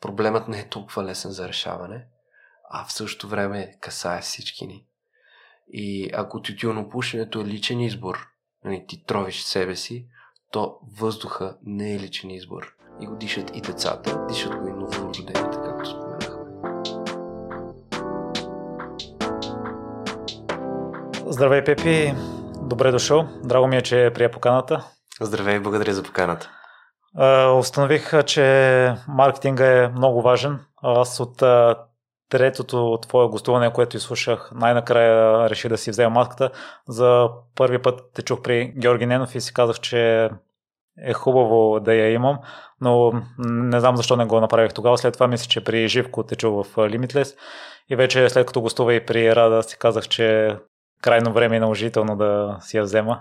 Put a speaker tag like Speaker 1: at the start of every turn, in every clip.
Speaker 1: проблемът не е толкова лесен за решаване, а в същото време касае всички ни. И ако тютюнопушенето е личен избор, нали, ти тровиш себе си, то въздуха не е личен избор. И го дишат и децата, дишат го и новородените, както споменахме.
Speaker 2: Здравей, Пепи! Добре дошъл. Драго ми е, че прия поканата.
Speaker 1: Здравей, благодаря за поканата.
Speaker 2: Установих, че маркетинга е много важен. Аз от третото твое гостуване, което изслушах, най-накрая реши да си взема маската. За първи път те чух при Георги Ненов и си казах, че е хубаво да я имам, но не знам защо не го направих тогава. След това мисля, че при Живко те чух в Limitless и вече след като гостува и при Рада си казах, че крайно време е наложително да си я взема?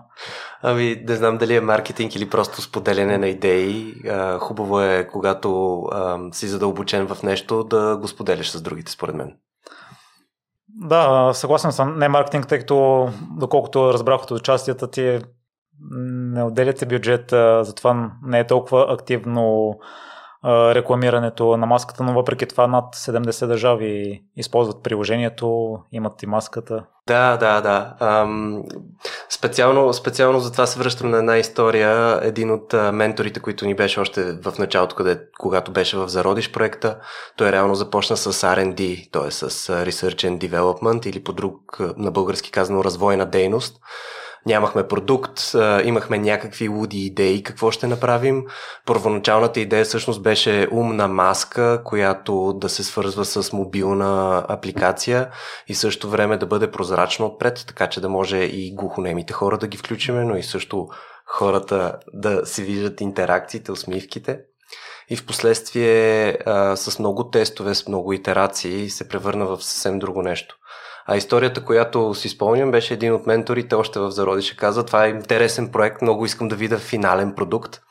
Speaker 1: Ами, не знам дали е маркетинг или просто споделяне на идеи. хубаво е, когато си задълбочен в нещо, да го споделяш с другите, според мен.
Speaker 2: Да, съгласен съм. Не маркетинг, тъй като, доколкото разбрах от участията ти, не отделяте бюджет, затова не е толкова активно рекламирането на маската, но въпреки това над 70 държави използват приложението, имат и маската.
Speaker 1: Да, да, да. Ам, специално, специално за това се връщам на една история. Един от менторите, които ни беше още в началото, къде, когато беше в Зародиш проекта, той реално започна с R&D, т.е. с Research and Development или по друг, на български казано, развойна дейност нямахме продукт, имахме някакви луди идеи какво ще направим. Първоначалната идея всъщност беше умна маска, която да се свързва с мобилна апликация и също време да бъде прозрачно отпред, така че да може и глухонемите хора да ги включиме, но и също хората да се виждат интеракциите, усмивките. И в последствие с много тестове, с много итерации се превърна в съвсем друго нещо. А историята, която си спомням, беше един от менторите още в Зародише каза, това е интересен проект, много искам да видя финален продукт.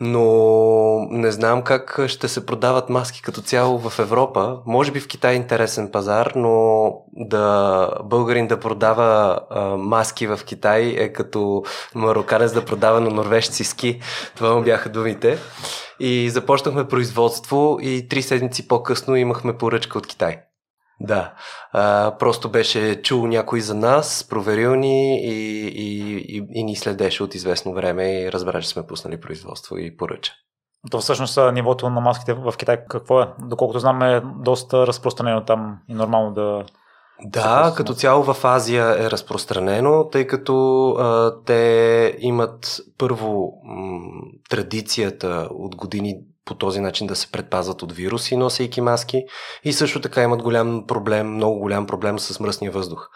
Speaker 1: Но не знам как ще се продават маски като цяло в Европа. Може би в Китай е интересен пазар, но да българин да продава а, маски в Китай е като мароканец да продава на норвежци ски. Това му бяха думите. И започнахме производство и три седмици по-късно имахме поръчка от Китай. Да, а, просто беше чул някой за нас, проверил ни и, и, и, и ни следеше от известно време и разбра, че сме пуснали производство и поръча.
Speaker 2: То всъщност нивото на маските в Китай какво е? Доколкото знам е доста разпространено там и нормално да...
Speaker 1: Да, като цяло в Азия е разпространено, тъй като а, те имат първо м- традицията от години по този начин да се предпазват от вируси, носейки маски. И също така имат голям проблем, много голям проблем с мръсния въздух.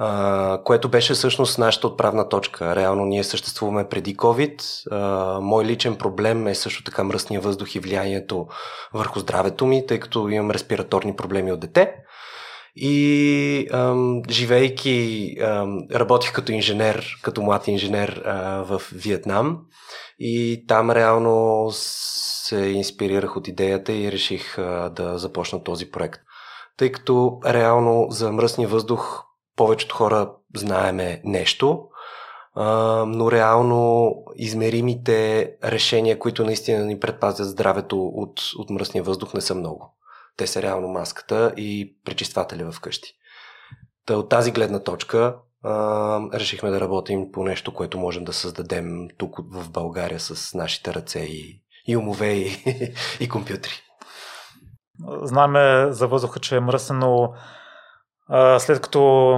Speaker 1: Uh, което беше всъщност нашата отправна точка. Реално ние съществуваме преди COVID. Uh, мой личен проблем е също така мръсния въздух и влиянието върху здравето ми, тъй като имам респираторни проблеми от дете. И ам, живейки, ам, работих като инженер, като млад инженер а, в Виетнам и там реално се инспирирах от идеята и реших да започна този проект. Тъй като реално за мръсния въздух повечето хора знаеме нещо, но реално измеримите решения, които наистина ни предпазят здравето от, от мръсния въздух не са много. Те са реално маската и пречиствателя вкъщи. Та от тази гледна точка решихме да работим по нещо, което можем да създадем тук в България с нашите ръце и, и умове и, и компютри.
Speaker 2: Знаме за въздуха, че е мръсен, но а, след като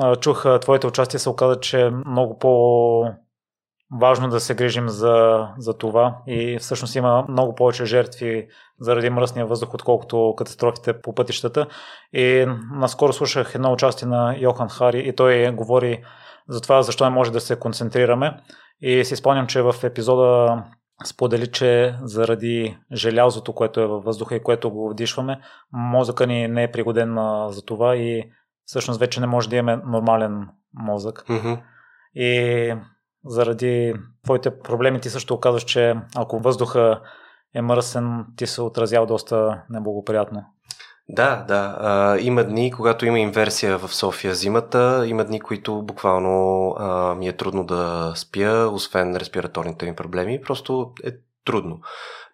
Speaker 2: а, чух твоите участия, се оказа, че е много по важно да се грижим за, за това и всъщност има много повече жертви заради мръсния въздух, отколкото катастрофите по пътищата. И наскоро слушах едно участие на Йохан Хари и той говори за това защо не може да се концентрираме. И си спомням, че в епизода сподели, че заради желязото, което е във въздуха и което го вдишваме, мозъка ни не е пригоден за това и всъщност вече не може да имаме нормален мозък.
Speaker 1: Mm-hmm.
Speaker 2: И заради твоите проблеми ти също оказваш, че ако въздуха е мръсен, ти се отразява доста неблагоприятно.
Speaker 1: Да, да. А, има дни, когато има инверсия в София зимата, има дни, които буквално а, ми е трудно да спя, освен респираторните ми проблеми. Просто е трудно.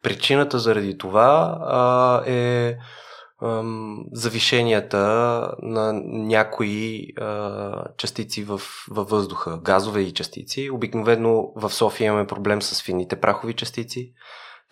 Speaker 1: Причината заради това а, е завишенията на някои а, частици в, във въздуха, газове и частици. Обикновено в София имаме проблем с фините прахови частици.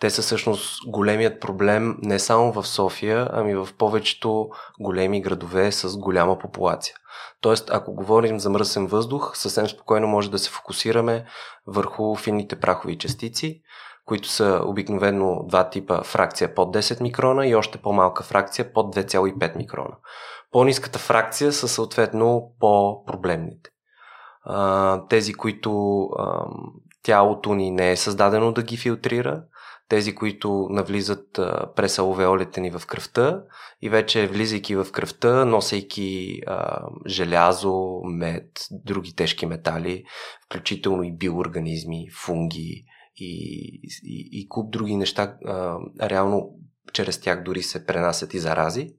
Speaker 1: Те са всъщност големият проблем не само в София, ами в повечето големи градове с голяма популация. Тоест, ако говорим за мръсен въздух, съвсем спокойно може да се фокусираме върху фините прахови частици, които са обикновено два типа фракция под 10 микрона и още по-малка фракция под 2,5 микрона. По-низката фракция са съответно по-проблемните. тези, които тялото ни не е създадено да ги филтрира, тези, които навлизат през алвеолите ни в кръвта и вече влизайки в кръвта, носейки а, желязо, мед, други тежки метали, включително и биоорганизми, фунги и, и, и куп други неща, а, реално чрез тях дори се пренасят и зарази,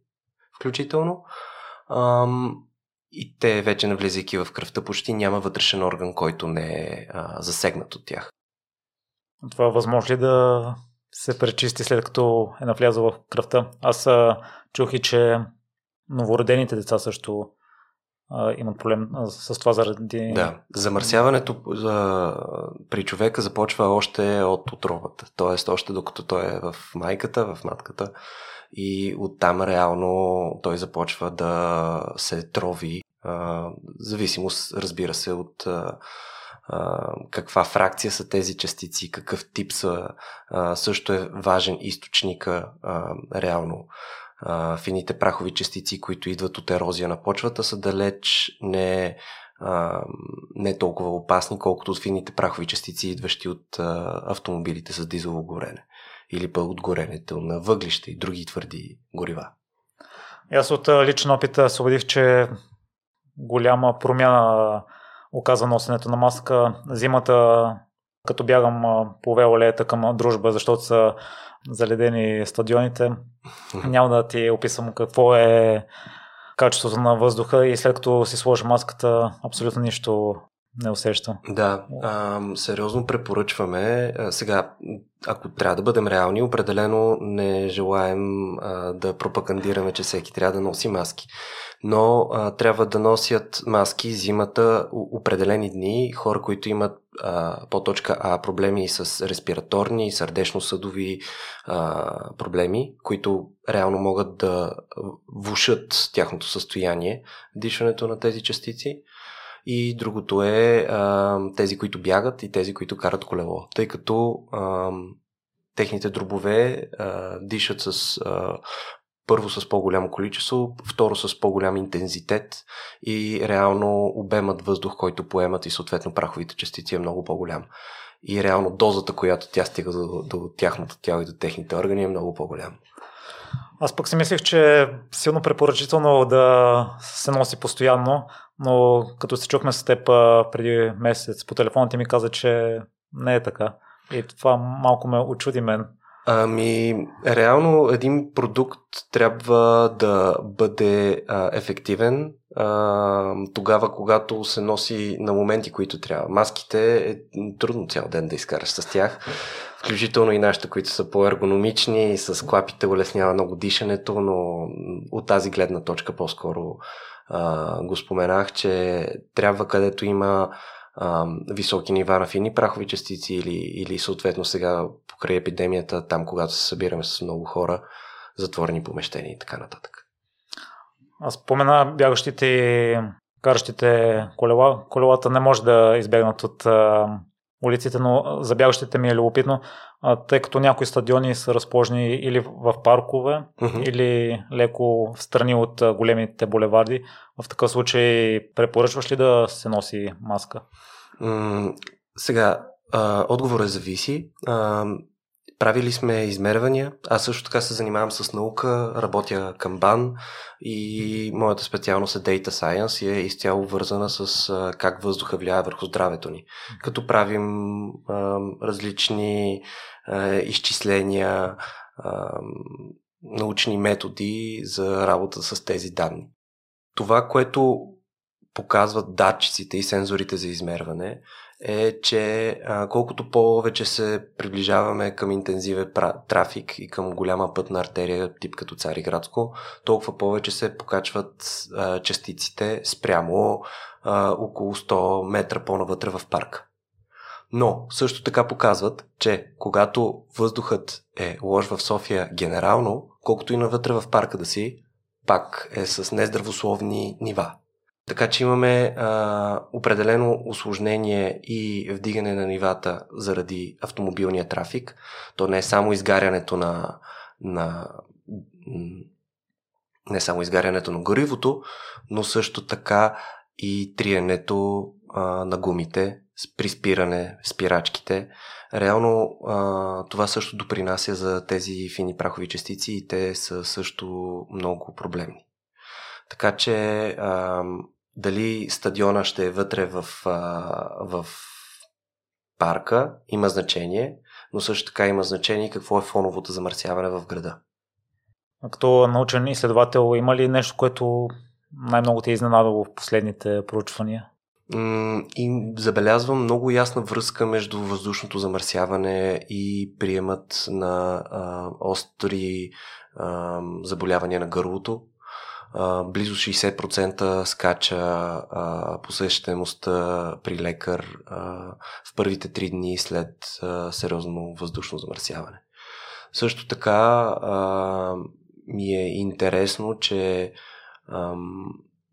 Speaker 1: включително. А, и те вече навлизайки в кръвта почти няма вътрешен орган, който не е а, засегнат от тях.
Speaker 2: Това възможно ли да се пречисти след като е навлязъл в кръвта? Аз чух и, че новородените деца също имат проблем с това заради...
Speaker 1: Да, замърсяването за, при човека започва още от отровата, т.е. още докато той е в майката, в матката и оттам реално той започва да се трови, а, зависимост, разбира се, от а, каква фракция са тези частици, какъв тип са, а, също е важен източника а, реално. А, фините прахови частици, които идват от ерозия на почвата, са далеч не, а, не толкова опасни, колкото от фините прахови частици, идващи от а, автомобилите с дизелово горене или пък от горенето на въглища и други твърди горива.
Speaker 2: Аз от личен опит се убедих, че голяма промяна оказва носенето на маска. Зимата, като бягам по велолеята към дружба, защото са заледени стадионите, няма да ти описвам какво е качеството на въздуха и след като си сложи маската, абсолютно нищо не усеща.
Speaker 1: Да, а, сериозно препоръчваме. А, сега, ако трябва да бъдем реални, определено не желаем а, да пропагандираме, че всеки трябва да носи маски но а, трябва да носят маски зимата определени дни. Хора, които имат а, по точка А проблеми с респираторни, сърдечно-съдови а, проблеми, които реално могат да влушат тяхното състояние, дишането на тези частици. И другото е а, тези, които бягат и тези, които карат колело. Тъй като а, техните дробове а, дишат с а, първо с по-голямо количество, второ с по-голям интензитет и реално обемът въздух, който поемат и съответно праховите частици е много по-голям. И реално дозата, която тя стига до, до тяхното тяло и до техните органи е много по-голяма.
Speaker 2: Аз пък си мислех, че е силно препоръчително да се носи постоянно, но като се чухме с теб преди месец по телефона ти ми каза, че не е така. И това малко ме очуди мен.
Speaker 1: Ами, реално един продукт трябва да бъде а, ефективен а, тогава, когато се носи на моменти, които трябва. Маските е трудно цял ден да изкараш с тях, включително и нашите, които са по-ергономични, с клапите улеснява много дишането, но от тази гледна точка по-скоро го споменах, че трябва където има а, високи нива на фини прахови частици или, или съответно сега покрай епидемията, там когато се събираме с много хора, затворени помещения и така нататък.
Speaker 2: Аз спомена бягащите каращите колела. Колелата не може да избегнат от а, улиците, но за бягащите ми е любопитно, тъй като някои стадиони са разположени или в паркове, uh-huh. или леко в страни от големите булеварди. В такъв случай препоръчваш ли да се носи маска?
Speaker 1: Mm, сега, а, отговорът зависи. А, Правили сме измервания. Аз също така се занимавам с наука, работя към БАН и моята специалност е Data Science и е изцяло вързана с как въздуха влияе върху здравето ни. Като правим а, различни а, изчисления, а, научни методи за работа с тези данни. Това, което показват датчиците и сензорите за измерване, е, че а, колкото повече се приближаваме към интензивен трафик и към голяма пътна артерия, тип като Цариградско, толкова повече се покачват а, частиците спрямо а, около 100 метра по-навътре в парка. Но също така показват, че когато въздухът е лош в София генерално, колкото и навътре в парка да си, пак е с нездравословни нива. Така че имаме а, определено осложнение и вдигане на нивата заради автомобилния трафик. То не е само изгарянето на, на не само изгарянето на горивото, но също така и триенето а, на гумите, при спиране, спирачките. Реално а, това също допринася за тези фини прахови частици и те са също много проблемни. Така че а, дали стадиона ще е вътре в, а, в парка, има значение, но също така има значение какво е фоновото замърсяване в града.
Speaker 2: А като научен изследовател, има ли нещо, което най-много те е изненадало в последните проучвания?
Speaker 1: И забелязвам много ясна връзка между въздушното замърсяване и приемът на а, остри а, заболявания на гърлото. Близо 60% скача а, посещаемостта при лекар а, в първите три дни след а, сериозно въздушно замърсяване. Също така а, ми е интересно, че а,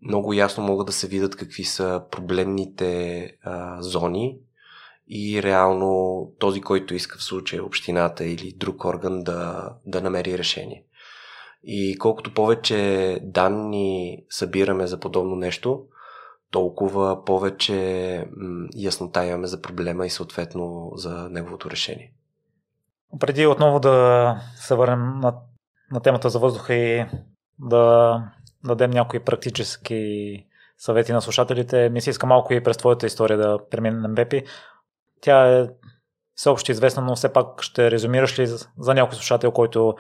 Speaker 1: много ясно могат да се видят какви са проблемните а, зони и реално този, който иска в случая общината или друг орган да, да намери решение. И колкото повече данни събираме за подобно нещо, толкова повече яснота имаме за проблема и съответно за неговото решение.
Speaker 2: Преди отново да се върнем на, на темата за въздуха и да дадем някои практически съвети на слушателите, ми се иска малко и през твоята история да преминем Бепи. Тя е всеобщо известна, но все пак ще резюмираш ли за някой слушател, който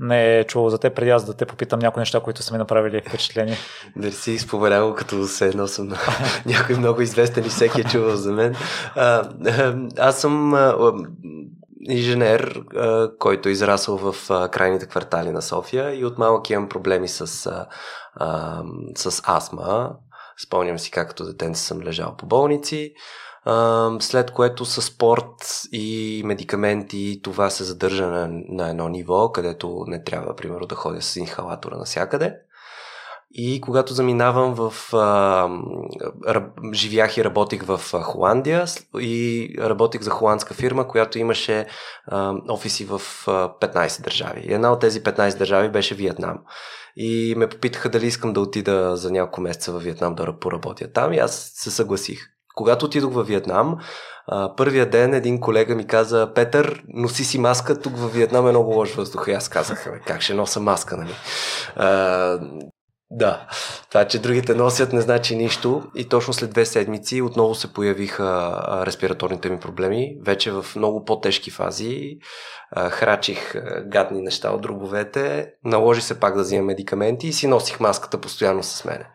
Speaker 2: не е чувал за теб, преди аз да те попитам някои неща, които са ми направили впечатление.
Speaker 1: Да си споменал, като се едно съм някой много известен и всеки е чувал за мен. А, аз съм инженер, който е израсъл в крайните квартали на София и от малък имам проблеми с, с астма. Спомням си как като детенце съм лежал по болници след което с спорт и медикаменти това се задържа на, на едно ниво, където не трябва, примерно, да ходя с инхалатора навсякъде. И когато заминавам в... А, живях и работих в Холандия и работих за холандска фирма, която имаше а, офиси в а, 15 държави. И една от тези 15 държави беше Виетнам. И ме попитаха дали искам да отида за няколко месеца в Виетнам да поработя там и аз се съгласих. Когато отидох във Виетнам, първия ден един колега ми каза, Петър, носи си маска, тук във Виетнам е много лош въздух. И аз казах, как ще носа маска, нали? А, да, това, че другите носят не значи нищо и точно след две седмици отново се появиха респираторните ми проблеми, вече в много по-тежки фази. Храчих гадни неща от дробовете, наложи се пак да взимам медикаменти и си носих маската постоянно с мене.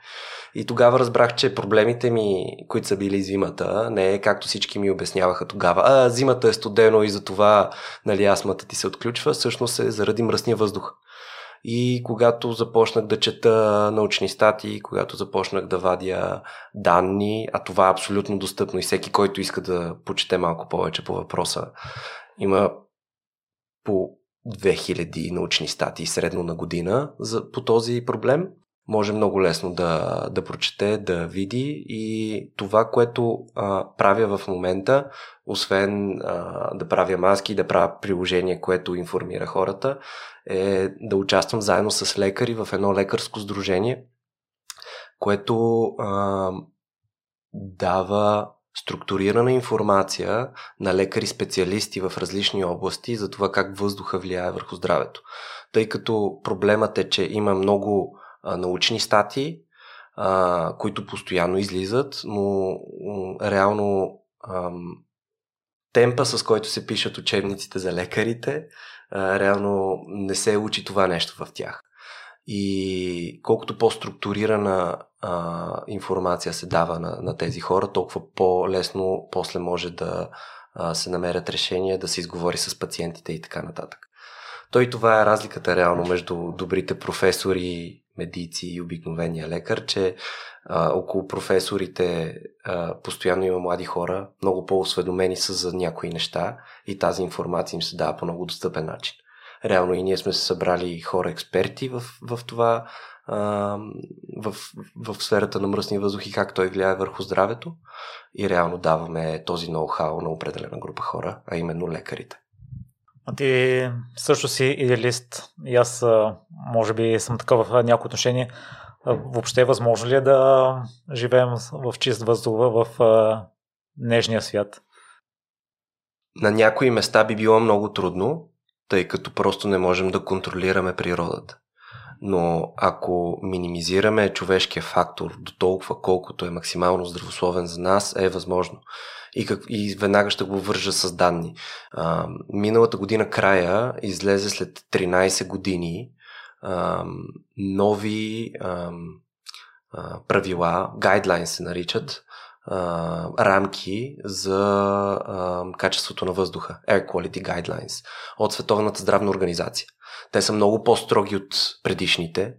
Speaker 1: И тогава разбрах, че проблемите ми, които са били зимата, не е както всички ми обясняваха тогава. А, зимата е студено и затова нали, астмата ти се отключва. Всъщност е заради мръсния въздух. И когато започнах да чета научни статии, когато започнах да вадя данни, а това е абсолютно достъпно и всеки, който иска да почете малко повече по въпроса, има по 2000 научни статии средно на година за, по този проблем може много лесно да, да прочете, да види и това, което а, правя в момента, освен а, да правя маски, да правя приложение, което информира хората, е да участвам заедно с лекари в едно лекарско сдружение, което а, дава структурирана информация на лекари-специалисти в различни области за това как въздуха влияе върху здравето. Тъй като проблемът е, че има много научни статии, а, които постоянно излизат, но реално а, темпа, с който се пишат учебниците за лекарите, а, реално не се учи това нещо в тях. И колкото по-структурирана а, информация се дава на, на тези хора, толкова по-лесно после може да а, се намерят решения, да се изговори с пациентите и така нататък. Той това е разликата реално между добрите професори, медици и обикновения лекар, че а, около професорите а, постоянно има млади хора, много по-осведомени са за някои неща и тази информация им се дава по много достъпен начин. Реално и ние сме се събрали хора експерти в, в това, а, в, в сферата на мръсния въздух и как той влияе върху здравето и реално даваме този ноу-хау на определена група хора, а именно лекарите.
Speaker 2: А ти също си идеалист и аз може би съм такъв в някои отношения. Въобще е възможно ли е да живеем в чист въздух в нежния свят?
Speaker 1: На някои места би било много трудно, тъй като просто не можем да контролираме природата. Но ако минимизираме човешкия фактор до толкова колкото е максимално здравословен за нас, е възможно и, как, и веднага ще го вържа с данни. А, миналата година края излезе след 13 години а, нови а, правила, гайдлайн се наричат, рамки за а, качеството на въздуха, Air Quality Guidelines, от Световната здравна организация. Те са много по-строги от предишните,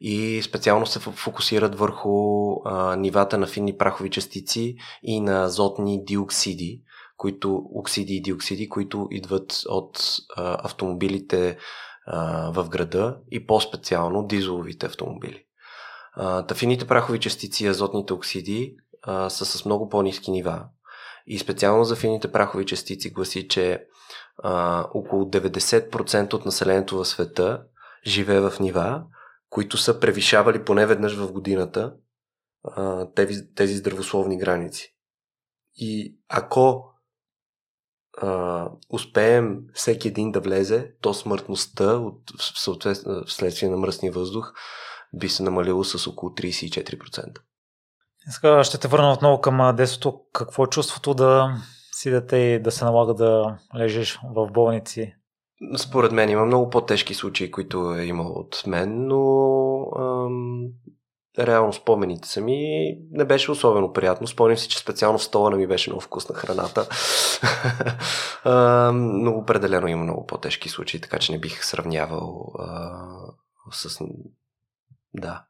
Speaker 1: и специално се фокусират върху а, нивата на финни прахови частици и на азотни диоксиди, които, оксиди и диоксиди, които идват от а, автомобилите а, в града и по-специално дизеловите автомобили. Тафините прахови частици и азотните оксиди а, са с много по-низки нива. И специално за фините прахови частици гласи, че а, около 90% от населението в света живее в нива, които са превишавали поне веднъж в годината а, тези, тези здравословни граници. И ако а, успеем всеки един да влезе, то смъртността от, в вследствие на мръсния въздух би се намалило с около 34%.
Speaker 2: Сега ще те върна отново към детството. Какво е чувството да си дете и да се налага да лежиш в болници
Speaker 1: според мен има много по-тежки случаи, които е имал от мен, но ам, реално спомените са ми не беше особено приятно. Спомням си, че специално в стола не ми беше много вкусна храната. ам, но определено има много по-тежки случаи, така че не бих сравнявал а, с... Да.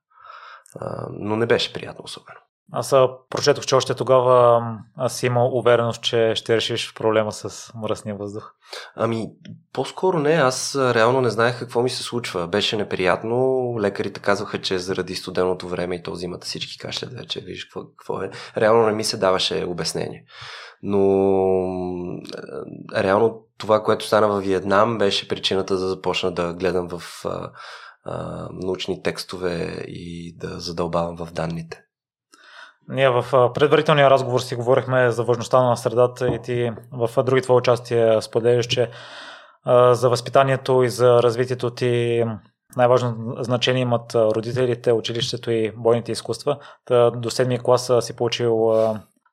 Speaker 1: А, но не беше приятно особено.
Speaker 2: Аз прочетох, че още тогава аз си имал увереност, че ще решиш проблема с мръсния въздух.
Speaker 1: Ами, по-скоро не. Аз реално не знаех какво ми се случва. Беше неприятно. Лекарите казваха, че заради студеното време и то зимата всички кашлят вече. Виж какво, какво е. Реално не ми се даваше обяснение. Но реално това, което стана във Виетнам, беше причината да започна да гледам в а, а, научни текстове и да задълбавам в данните.
Speaker 2: Ние в предварителния разговор си говорихме за важността на средата и ти в други твои участия споделяш, че за възпитанието и за развитието ти най-важно значение имат родителите, училището и бойните изкуства. До седмия клас си получил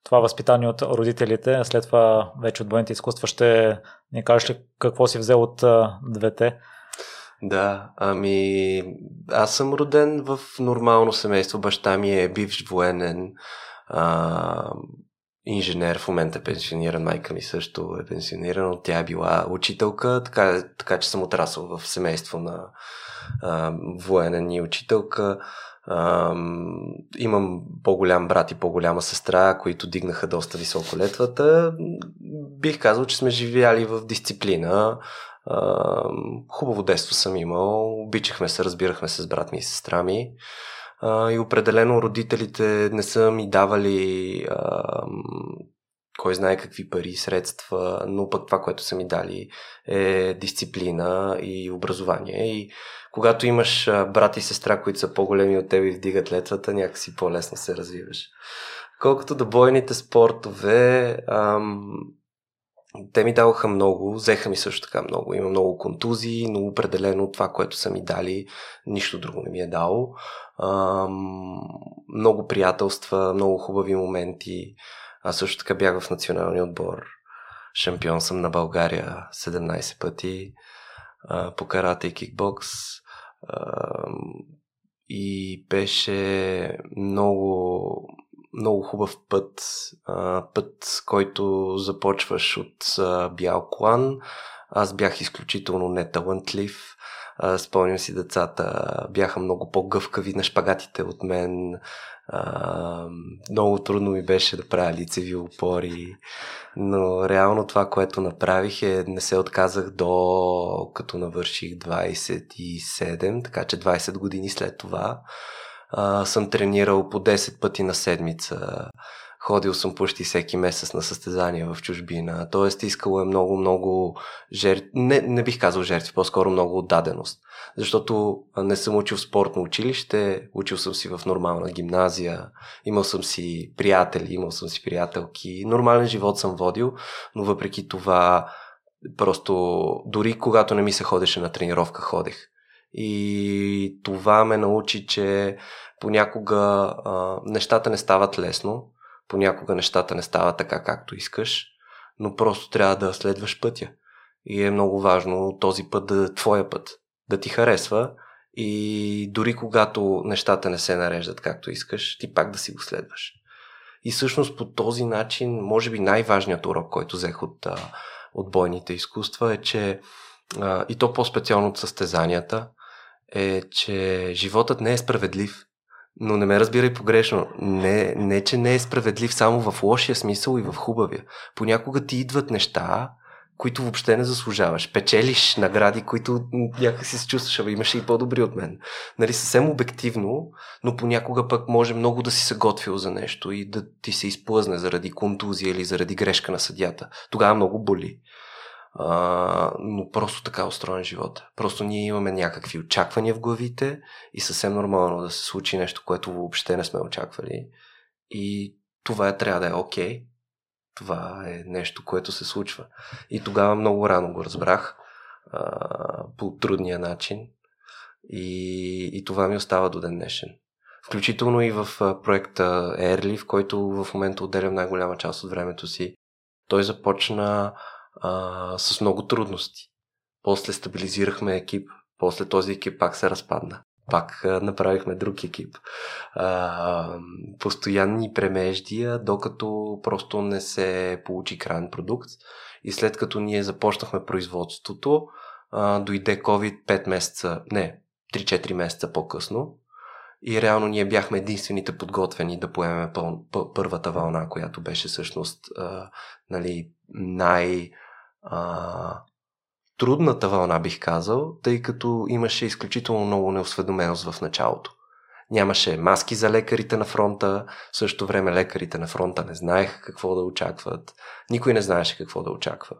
Speaker 2: това възпитание от родителите, след това вече от бойните изкуства ще ни кажеш ли какво си взел от двете?
Speaker 1: Да, ами аз съм роден в нормално семейство. Баща ми е бивш военен, а, инженер, в момента е пенсиониран, майка ми също е пенсионирана, тя е била учителка, така, така че съм отрасъл в семейство на а, военен и учителка. А, имам по-голям брат и по-голяма сестра, които дигнаха доста високо летвата. Бих казал, че сме живяли в дисциплина хубаво детство съм имал, обичахме се, разбирахме се с брат ми и сестра ми. А, и определено родителите не са ми давали а, кой знае какви пари и средства, но пък това, което са ми дали е дисциплина и образование. И когато имаш брат и сестра, които са по-големи от теб и вдигат летвата, някакси по-лесно се развиваш. Колкото до бойните спортове, ам, те ми даваха много, взеха ми също така много. Има много контузии, но определено това, което са ми дали, нищо друго не ми е дало. Много приятелства, много хубави моменти. Аз също така бях в националния отбор. Шампион съм на България 17 пъти по карате и кикбокс. и беше много, много хубав път. Път, който започваш от бял колан. Аз бях изключително неталантлив. Спомням си децата бяха много по-гъвкави на шпагатите от мен. А, много трудно ми беше да правя лицеви опори, но реално това, което направих е не се отказах до като навърших 27, така че 20 години след това а, съм тренирал по 10 пъти на седмица. Ходил съм почти всеки месец на състезания в чужбина. Тоест, искало е много, много жертви. Не, не бих казал жертви, по-скоро много отдаденост защото не съм учил в спортно училище, учил съм си в нормална гимназия, имал съм си приятели, имал съм си приятелки, нормален живот съм водил, но въпреки това просто дори когато не ми се ходеше на тренировка, ходех. И това ме научи, че понякога а, нещата не стават лесно, понякога нещата не стават така както искаш, но просто трябва да следваш пътя. И е много важно този път да е твоя път да ти харесва и дори когато нещата не се нареждат както искаш, ти пак да си го следваш. И всъщност по този начин, може би най-важният урок, който взех от, от бойните изкуства е, че и то по-специално от състезанията, е, че животът не е справедлив. Но не ме разбирай погрешно. Не, не, че не е справедлив само в лошия смисъл и в хубавия. Понякога ти идват неща, които въобще не заслужаваш. Печелиш награди, които някакси се чувстваш, а имаше и по-добри от мен. Нали, съвсем обективно, но понякога пък може много да си се готвил за нещо и да ти се изплъзне заради контузия или заради грешка на съдята. Тогава много боли. А, но просто така е устроен живот. Просто ние имаме някакви очаквания в главите и съвсем нормално да се случи нещо, което въобще не сме очаквали. И това е, трябва да е окей. Okay това е нещо, което се случва. И тогава много рано го разбрах а, по трудния начин и, и това ми остава до ден днешен. Включително и в проекта Airly, в който в момента отделям най-голяма част от времето си. Той започна а, с много трудности. После стабилизирахме екип, после този екип пак се разпадна пак направихме друг екип. А, постоянни премеждия, докато просто не се получи крайен продукт. И след като ние започнахме производството, а, дойде COVID 5 месеца, не, 3-4 месеца по-късно. И реално ние бяхме единствените подготвени да поемем пъл, първата вълна, която беше всъщност а, нали, най- а, трудната вълна, бих казал, тъй като имаше изключително много неосведоменост в началото. Нямаше маски за лекарите на фронта, в същото време лекарите на фронта не знаеха какво да очакват. Никой не знаеше какво да очаква.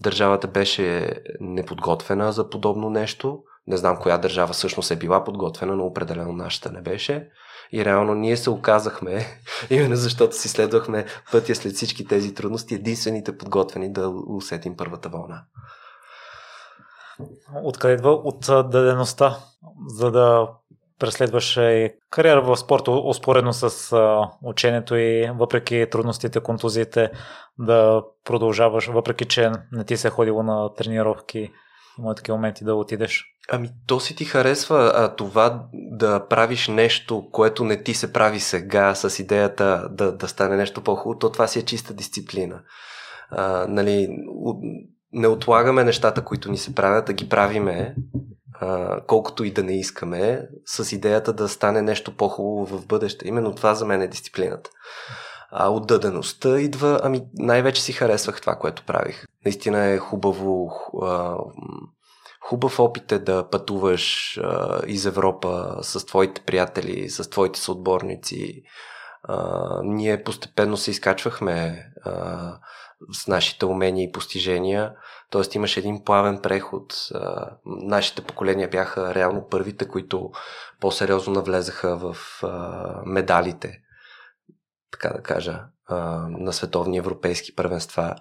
Speaker 1: Държавата беше неподготвена за подобно нещо. Не знам коя държава всъщност е била подготвена, но определено нашата не беше. И реално ние се оказахме, именно защото си следвахме пътя след всички тези трудности, единствените подготвени да усетим първата вълна.
Speaker 2: Откъде идва от дадеността, за да преследваш кариера в спорта, успоредно с ученето и въпреки трудностите, контузиите, да продължаваш, въпреки че не ти се е ходило на тренировки има такива моменти да отидеш.
Speaker 1: Ами то си ти харесва а, това да правиш нещо, което не ти се прави сега с идеята да, да стане нещо по-хубаво, то това си е чиста дисциплина. А, нали, не отлагаме нещата, които ни се правят, да ги правиме, а, колкото и да не искаме, с идеята да стане нещо по-хубаво в бъдеще. Именно това за мен е дисциплината. А отдадеността идва, ами най-вече си харесвах това, което правих. Наистина е хубаво, хубав опит е да пътуваш а, из Европа с твоите приятели, с твоите съотборници. А, ние постепенно се изкачвахме а, с нашите умения и постижения. Тоест имаше един плавен преход. А, нашите поколения бяха реално първите, които по-сериозно навлезаха в а, медалите така да кажа, на световни европейски първенства.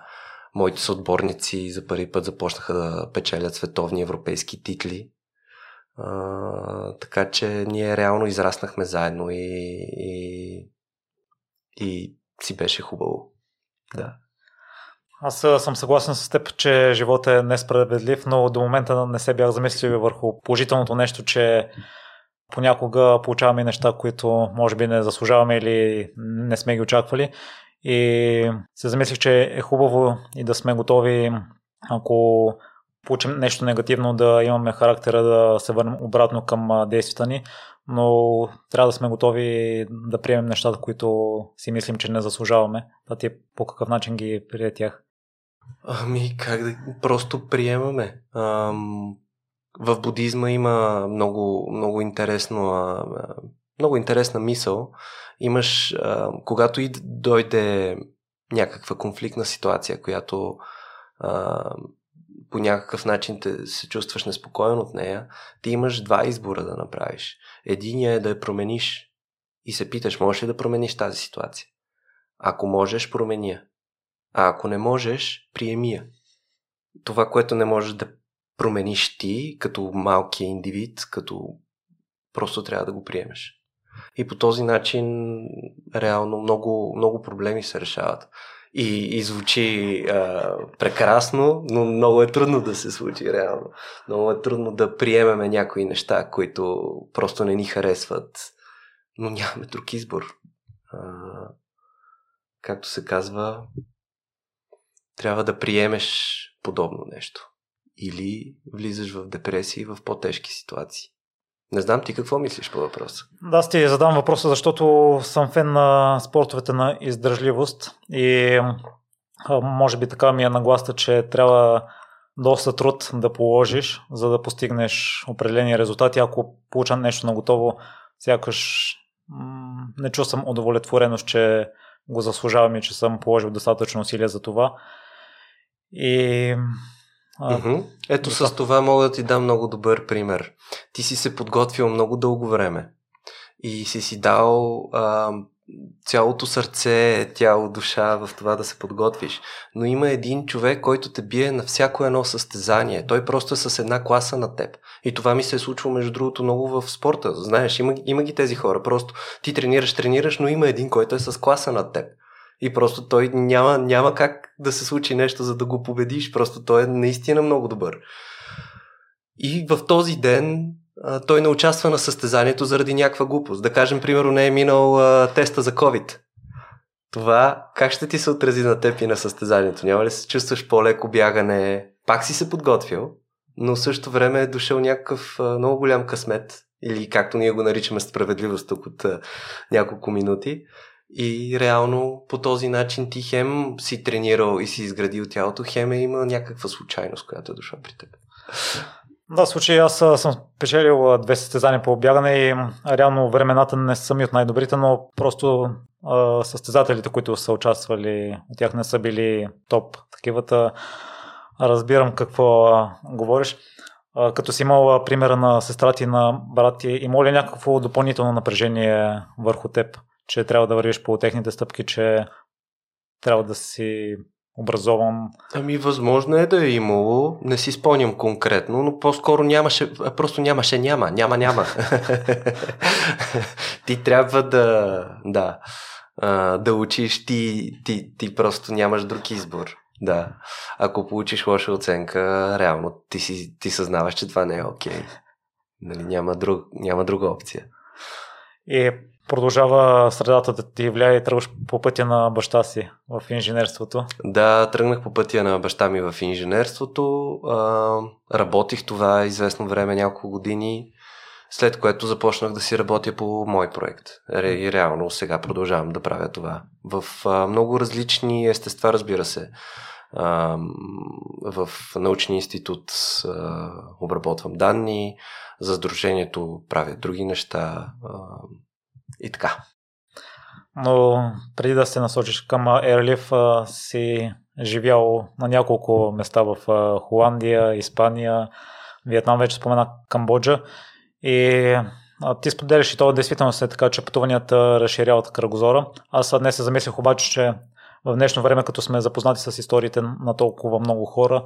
Speaker 1: Моите съотборници за първи път започнаха да печелят световни европейски титли. А, така че ние реално израснахме заедно и, и, и си беше хубаво. Да.
Speaker 2: Аз съм съгласен с теб, че живота е несправедлив, но до момента не се бях замислил върху положителното нещо, че понякога получаваме неща, които може би не заслужаваме или не сме ги очаквали. И се замислих, че е хубаво и да сме готови, ако получим нещо негативно, да имаме характера да се върнем обратно към действията ни, но трябва да сме готови да приемем нещата, които си мислим, че не заслужаваме. А ти по какъв начин ги прие тях?
Speaker 1: Ами, как да просто приемаме. Ам, в будизма има много, много интересно, много интересна мисъл. Имаш, а, когато и дойде някаква конфликтна ситуация, която а, по някакъв начин те се чувстваш неспокоен от нея, ти имаш два избора да направиш. Единият е да я промениш и се питаш, можеш ли да промениш тази ситуация? Ако можеш, промени я. А ако не можеш, приеми я. Това, което не можеш да промениш ти, като малкия индивид, като просто трябва да го приемеш. И по този начин реално много, много проблеми се решават. И, и звучи а, прекрасно, но много е трудно да се случи реално. Много е трудно да приемеме някои неща, които просто не ни харесват, но нямаме друг избор. А, както се казва, трябва да приемеш подобно нещо. Или влизаш в депресии в по-тежки ситуации. Не знам ти какво мислиш по въпроса.
Speaker 2: Да, аз ти задам въпроса, защото съм фен на спортовете на издържливост и може би така ми е нагласта, че трябва доста труд да положиш, за да постигнеш определени резултати. Ако получам нещо на готово, сякаш не чувствам удовлетвореност, че го заслужавам и че съм положил достатъчно усилия за това. И
Speaker 1: Ето с това мога да ти дам много добър пример. Ти си се подготвил много дълго време и си си дал а, цялото сърце, тяло, душа в това да се подготвиш. Но има един човек, който те бие на всяко едно състезание. Той просто е с една класа на теб. И това ми се е случило, между другото, много в спорта. Знаеш, има, има ги тези хора. Просто ти тренираш, тренираш, но има един, който е с класа на теб. И просто той няма, няма как да се случи нещо, за да го победиш. Просто той е наистина много добър. И в този ден а, той не участва на състезанието заради някаква глупост. Да кажем, примерно, не е минал а, теста за COVID. Това как ще ти се отрази на теб и на състезанието? Няма ли се чувстваш по-леко бягане? Пак си се подготвил, но в същото време е дошъл някакъв а, много голям късмет или както ние го наричаме справедливост тук от а, няколко минути. И реално по този начин ти хем си тренирал и си изградил тялото, хем е има някаква случайност, която е дошла при теб.
Speaker 2: Да, случай аз съм печелил две състезания по бягане и реално времената не са ми от най-добрите, но просто а, състезателите, които са участвали, от тях не са били топ такивата. Разбирам какво а, говориш. А, като си имал примера на сестра ти на брат ти, има ли някакво допълнително напрежение върху теб? Че трябва да вървиш по техните стъпки, че трябва да си образован.
Speaker 1: Ами възможно е да е имало, не си спомням конкретно, но по-скоро нямаше, просто нямаше, няма, няма, няма. ти трябва да, да, да учиш, ти, ти, ти просто нямаш друг избор. Да. Ако получиш лоша оценка, реално ти, си, ти съзнаваш, че това не е окей. Okay. Нали, няма, друг, няма друга опция.
Speaker 2: И продължава средата да ти влияе и тръгваш по пътя на баща си в инженерството?
Speaker 1: Да, тръгнах по пътя на баща ми в инженерството. А, работих това известно време, няколко години, след което започнах да си работя по мой проект. И реално сега продължавам да правя това. В а, много различни естества, разбира се. А, в научния институт а, обработвам данни, за сдружението правя други неща. А, и така.
Speaker 2: Но преди да се насочиш към Airleaf, си живял на няколко места в Холандия, Испания, Виетнам, вече спомена Камбоджа. И ти споделяш и това действително е така, че пътуванията разширяват кръгозора. Аз днес се замислих обаче, че в днешно време, като сме запознати с историите на толкова много хора,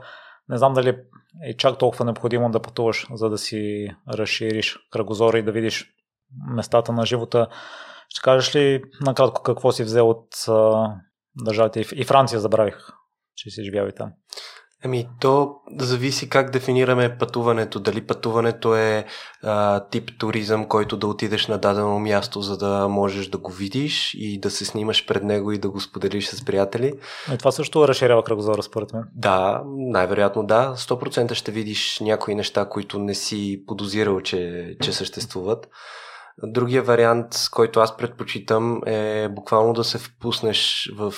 Speaker 2: не знам дали е чак толкова необходимо да пътуваш, за да си разшириш кръгозора и да видиш местата на живота. Ще кажеш ли накратко какво си взел от а, държавите? И Франция забравих. че си живял и там?
Speaker 1: Ами, то зависи как дефинираме пътуването. Дали пътуването е а, тип туризъм, който да отидеш на дадено място, за да можеш да го видиш и да се снимаш пред него и да го споделиш с приятели.
Speaker 2: И това също разширява кръгозора, според мен.
Speaker 1: Да, най-вероятно да. 100% ще видиш някои неща, които не си подозирал, че, че съществуват. Другия вариант, който аз предпочитам е буквално да се впуснеш в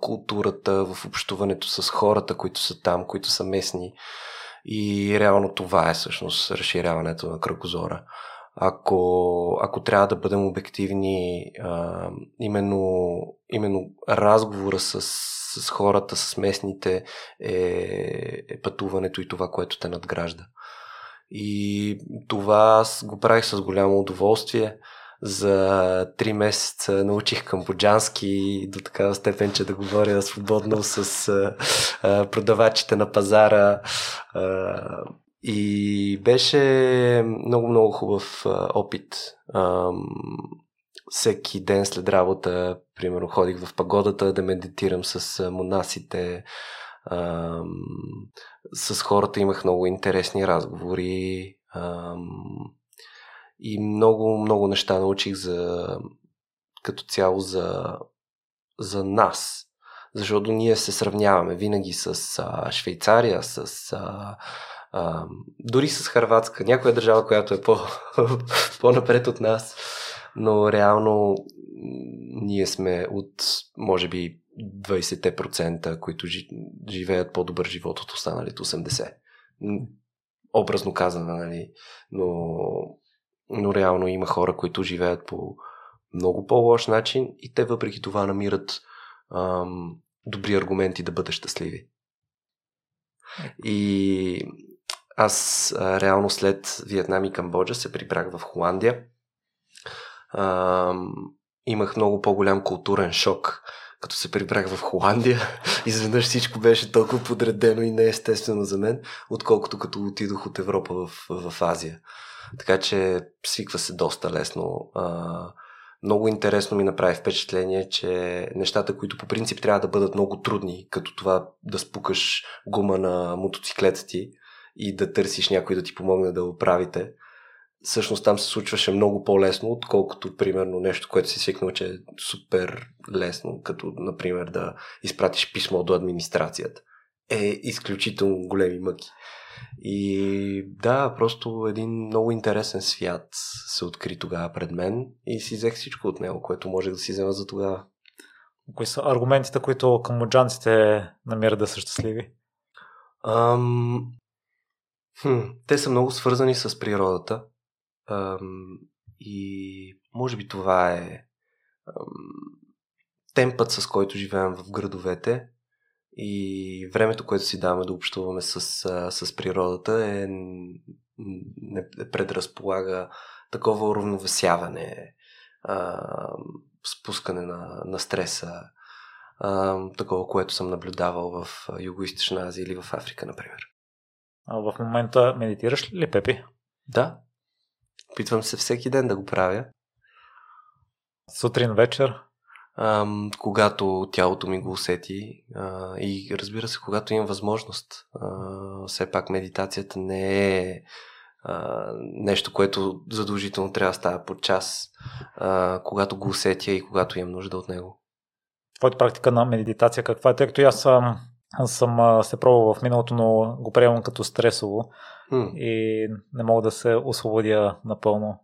Speaker 1: културата, в общуването с хората, които са там, които са местни. И реално това е всъщност разширяването на кръгозора. Ако, ако трябва да бъдем обективни, именно, именно разговора с, с хората, с местните е, е пътуването и това, което те надгражда. И това аз го правих с голямо удоволствие. За три месеца научих камбоджански до такава степен, че да говоря свободно с а, продавачите на пазара. А, и беше много-много хубав а, опит. А, всеки ден след работа, примерно, ходих в пагодата да медитирам с монасите с хората имах много интересни разговори и много, много неща научих за като цяло за, за нас. Защото ние се сравняваме винаги с а, Швейцария, с а, а, дори с Харватска, някоя държава, която е по, по-напред от нас, но реално ние сме от, може би, 20%, които живеят по-добър живот от останалите 80%. Образно казано, нали? Но, но реално има хора, които живеят по много по-лош начин и те въпреки това намират ам, добри аргументи да бъдат щастливи. И аз а, реално след Виетнам и Камбоджа се прибрах в Холандия. Ам, имах много по-голям културен шок като се прибрах в Холандия, изведнъж всичко беше толкова подредено и неестествено за мен, отколкото като отидох от Европа в, в Азия. Така че свиква се доста лесно. А, много интересно ми направи впечатление, че нещата, които по принцип трябва да бъдат много трудни, като това да спукаш гума на мотоциклета ти и да търсиш някой да ти помогне да го правите, всъщност там се случваше много по-лесно, отколкото, примерно, нещо, което си свикнал, че е супер лесно, като, например, да изпратиш писмо до администрацията. Е изключително големи мъки. И да, просто един много интересен свят се откри тогава пред мен и си взех всичко от него, което може да си взема за тогава.
Speaker 2: Кои са аргументите, които камбоджанците намират да са щастливи?
Speaker 1: Ам... Хм, те са много свързани с природата и може би това е темпът, с който живеем в градовете и времето, което си даваме да общуваме с, с природата е, не предразполага такова уравновесяване, спускане на, на стреса, такова, което съм наблюдавал в Юго-Источна Азия или в Африка, например.
Speaker 2: А в момента медитираш ли, Пепи?
Speaker 1: Да, Опитвам се всеки ден да го правя.
Speaker 2: Сутрин, вечер?
Speaker 1: А, когато тялото ми го усети а, и разбира се, когато имам възможност. А, все пак медитацията не е а, нещо, което задължително трябва да става по час, а, когато го усетя и когато имам нужда от него.
Speaker 2: Твоята практика на медитация каква е? Тъй като аз съм, аз съм се пробвал в миналото, но го приемам като стресово mm. и не мога да се освободя напълно.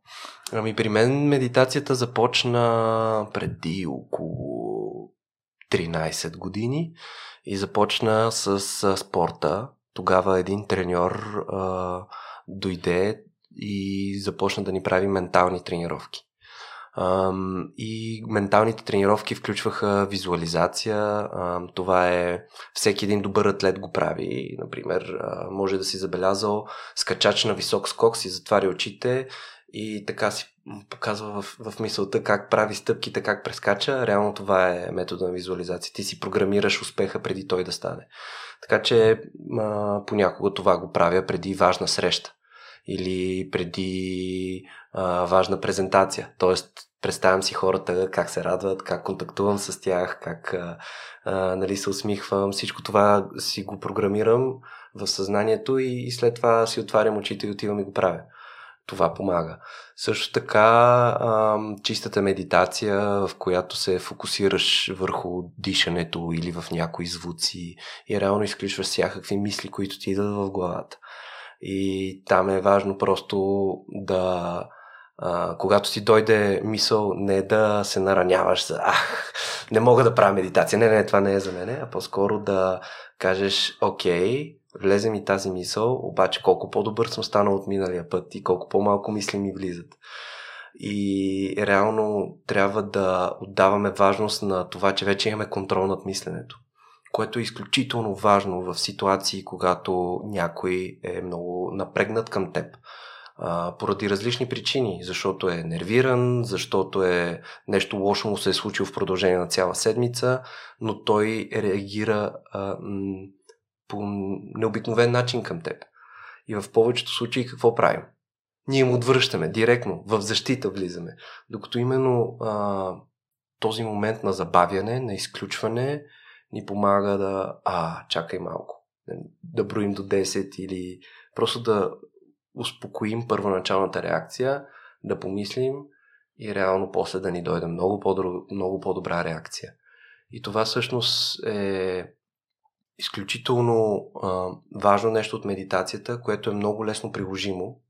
Speaker 1: Ами при мен медитацията започна преди около 13 години и започна с спорта. Тогава един треньор а, дойде и започна да ни прави ментални тренировки. И менталните тренировки включваха визуализация. Това е всеки един добър атлет го прави. Например, може да си забелязал скачач на висок скок, си затваря очите и така си показва в, в мисълта как прави стъпките, как прескача. Реално това е метода на визуализация. Ти си програмираш успеха преди той да стане. Така че понякога това го правя преди важна среща или преди важна презентация. Тоест, представям си хората как се радват, как контактувам с тях, как а, нали, се усмихвам. Всичко това си го програмирам в съзнанието и, и след това си отварям очите и отивам и го правя. Това помага. Също така, а, чистата медитация, в която се фокусираш върху дишането или в някои звуци и реално изключваш всякакви мисли, които ти идват в главата. И там е важно просто да а, когато ти дойде мисъл, не да се нараняваш за ах, не мога да правя медитация, не, не, това не е за мене, а по-скоро да кажеш, окей, влезе ми тази мисъл, обаче колко по-добър съм станал от миналия път и колко по-малко мисли ми влизат. И реално трябва да отдаваме важност на това, че вече имаме контрол над мисленето което е изключително важно в ситуации, когато някой е много напрегнат към теб. А, поради различни причини, защото е нервиран, защото е нещо лошо му се е случило в продължение на цяла седмица, но той реагира а, м- по необикновен начин към теб. И в повечето случаи какво правим? Ние му отвръщаме директно, в защита влизаме. Докато именно а, този момент на забавяне, на изключване, ни помага да, а, чакай малко, да броим до 10 или просто да успокоим първоначалната реакция, да помислим и реално после да ни дойде много, по много по-добра реакция. И това всъщност е изключително а, важно нещо от медитацията, което е много лесно приложимо.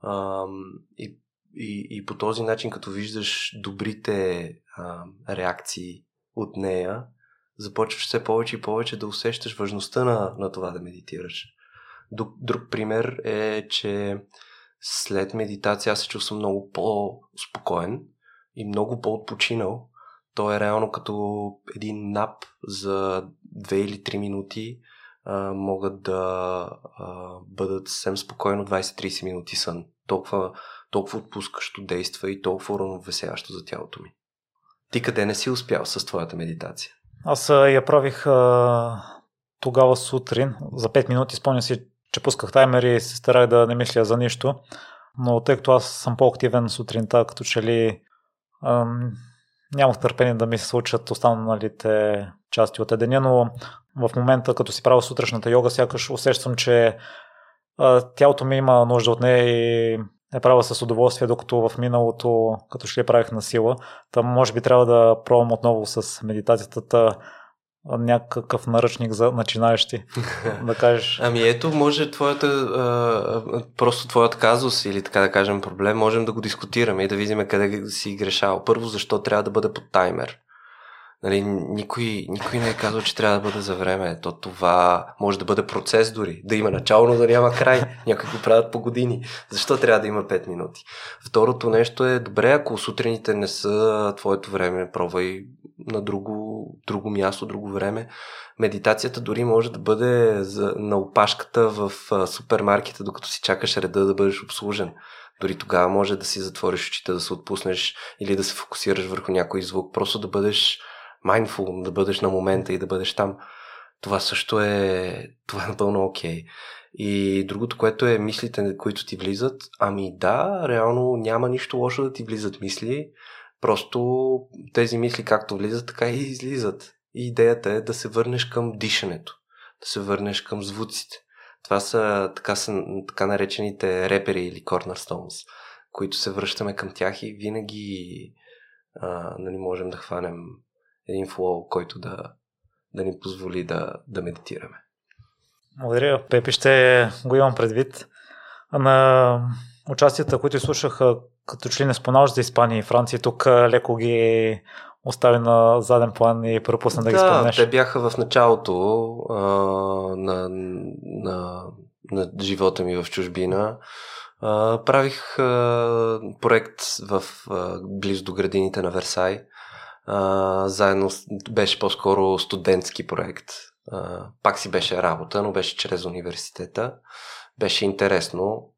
Speaker 1: А, и, и, и по този начин, като виждаш добрите а, реакции от нея, започваш все повече и повече да усещаш важността на, на това да медитираш. Друг, пример е, че след медитация аз се чувствам много по-спокоен и много по-отпочинал. То е реално като един нап за 2 или 3 минути а, могат да а, бъдат съвсем спокойно 20-30 минути сън. Толкова, толкова отпускащо действа и толкова уравновесяващо за тялото ми. Ти къде не си успял с твоята медитация?
Speaker 2: Аз я правих а, тогава сутрин, за 5 минути, спомня си, че пусках таймер и се старах да не мисля за нищо, но тъй като аз съм по-активен сутринта, като че ли ам, нямах търпение да ми се случат останалите части от деня, но в момента, като си правя сутрешната йога, сякаш усещам, че а, тялото ми има нужда от нея и е правя с удоволствие, докато в миналото, като ще я правих на сила. Там може би трябва да пробвам отново с медитацията някакъв наръчник за начинаещи, да кажеш.
Speaker 1: Ами ето, може твоята, просто твоят казус или така да кажем проблем, можем да го дискутираме и да видим къде си грешал. Първо, защо трябва да бъде под таймер? Нали, никой, никой не е казал, че трябва да бъде за време. То това може да бъде процес дори. Да има начало, но да няма край. Някои го правят по години. Защо трябва да има 5 минути? Второто нещо е, добре, ако сутрините не са твоето време, пробвай на друго, друго място, друго време. Медитацията дори може да бъде за, на опашката в супермаркета, докато си чакаш реда да бъдеш обслужен. Дори тогава може да си затвориш очите, да се отпуснеш или да се фокусираш върху някой звук. Просто да бъдеш mindful, да бъдеш на момента и да бъдеш там. Това също е, това е напълно окей. Okay. И другото, което е мислите, които ти влизат, ами да, реално няма нищо лошо да ти влизат мисли, просто тези мисли както влизат, така и излизат. И идеята е да се върнеш към дишането, да се върнеш към звуците. Това са така, са, така наречените репери или cornerstones, които се връщаме към тях и винаги а, нали, можем да хванем един флоу, който да, да ни позволи да, да медитираме.
Speaker 2: Благодаря, Пепи. Ще го имам предвид. На участията, които слушаха, като не споменаваш за Испания и Франция, тук леко ги остави на заден план и пропусна да, да ги споменеш.
Speaker 1: те бяха в началото а, на, на, на живота ми в чужбина. А, правих а, проект в а, близо до градините на Версай а, заедно беше по-скоро студентски проект. А, пак си беше работа, но беше чрез университета. Беше интересно.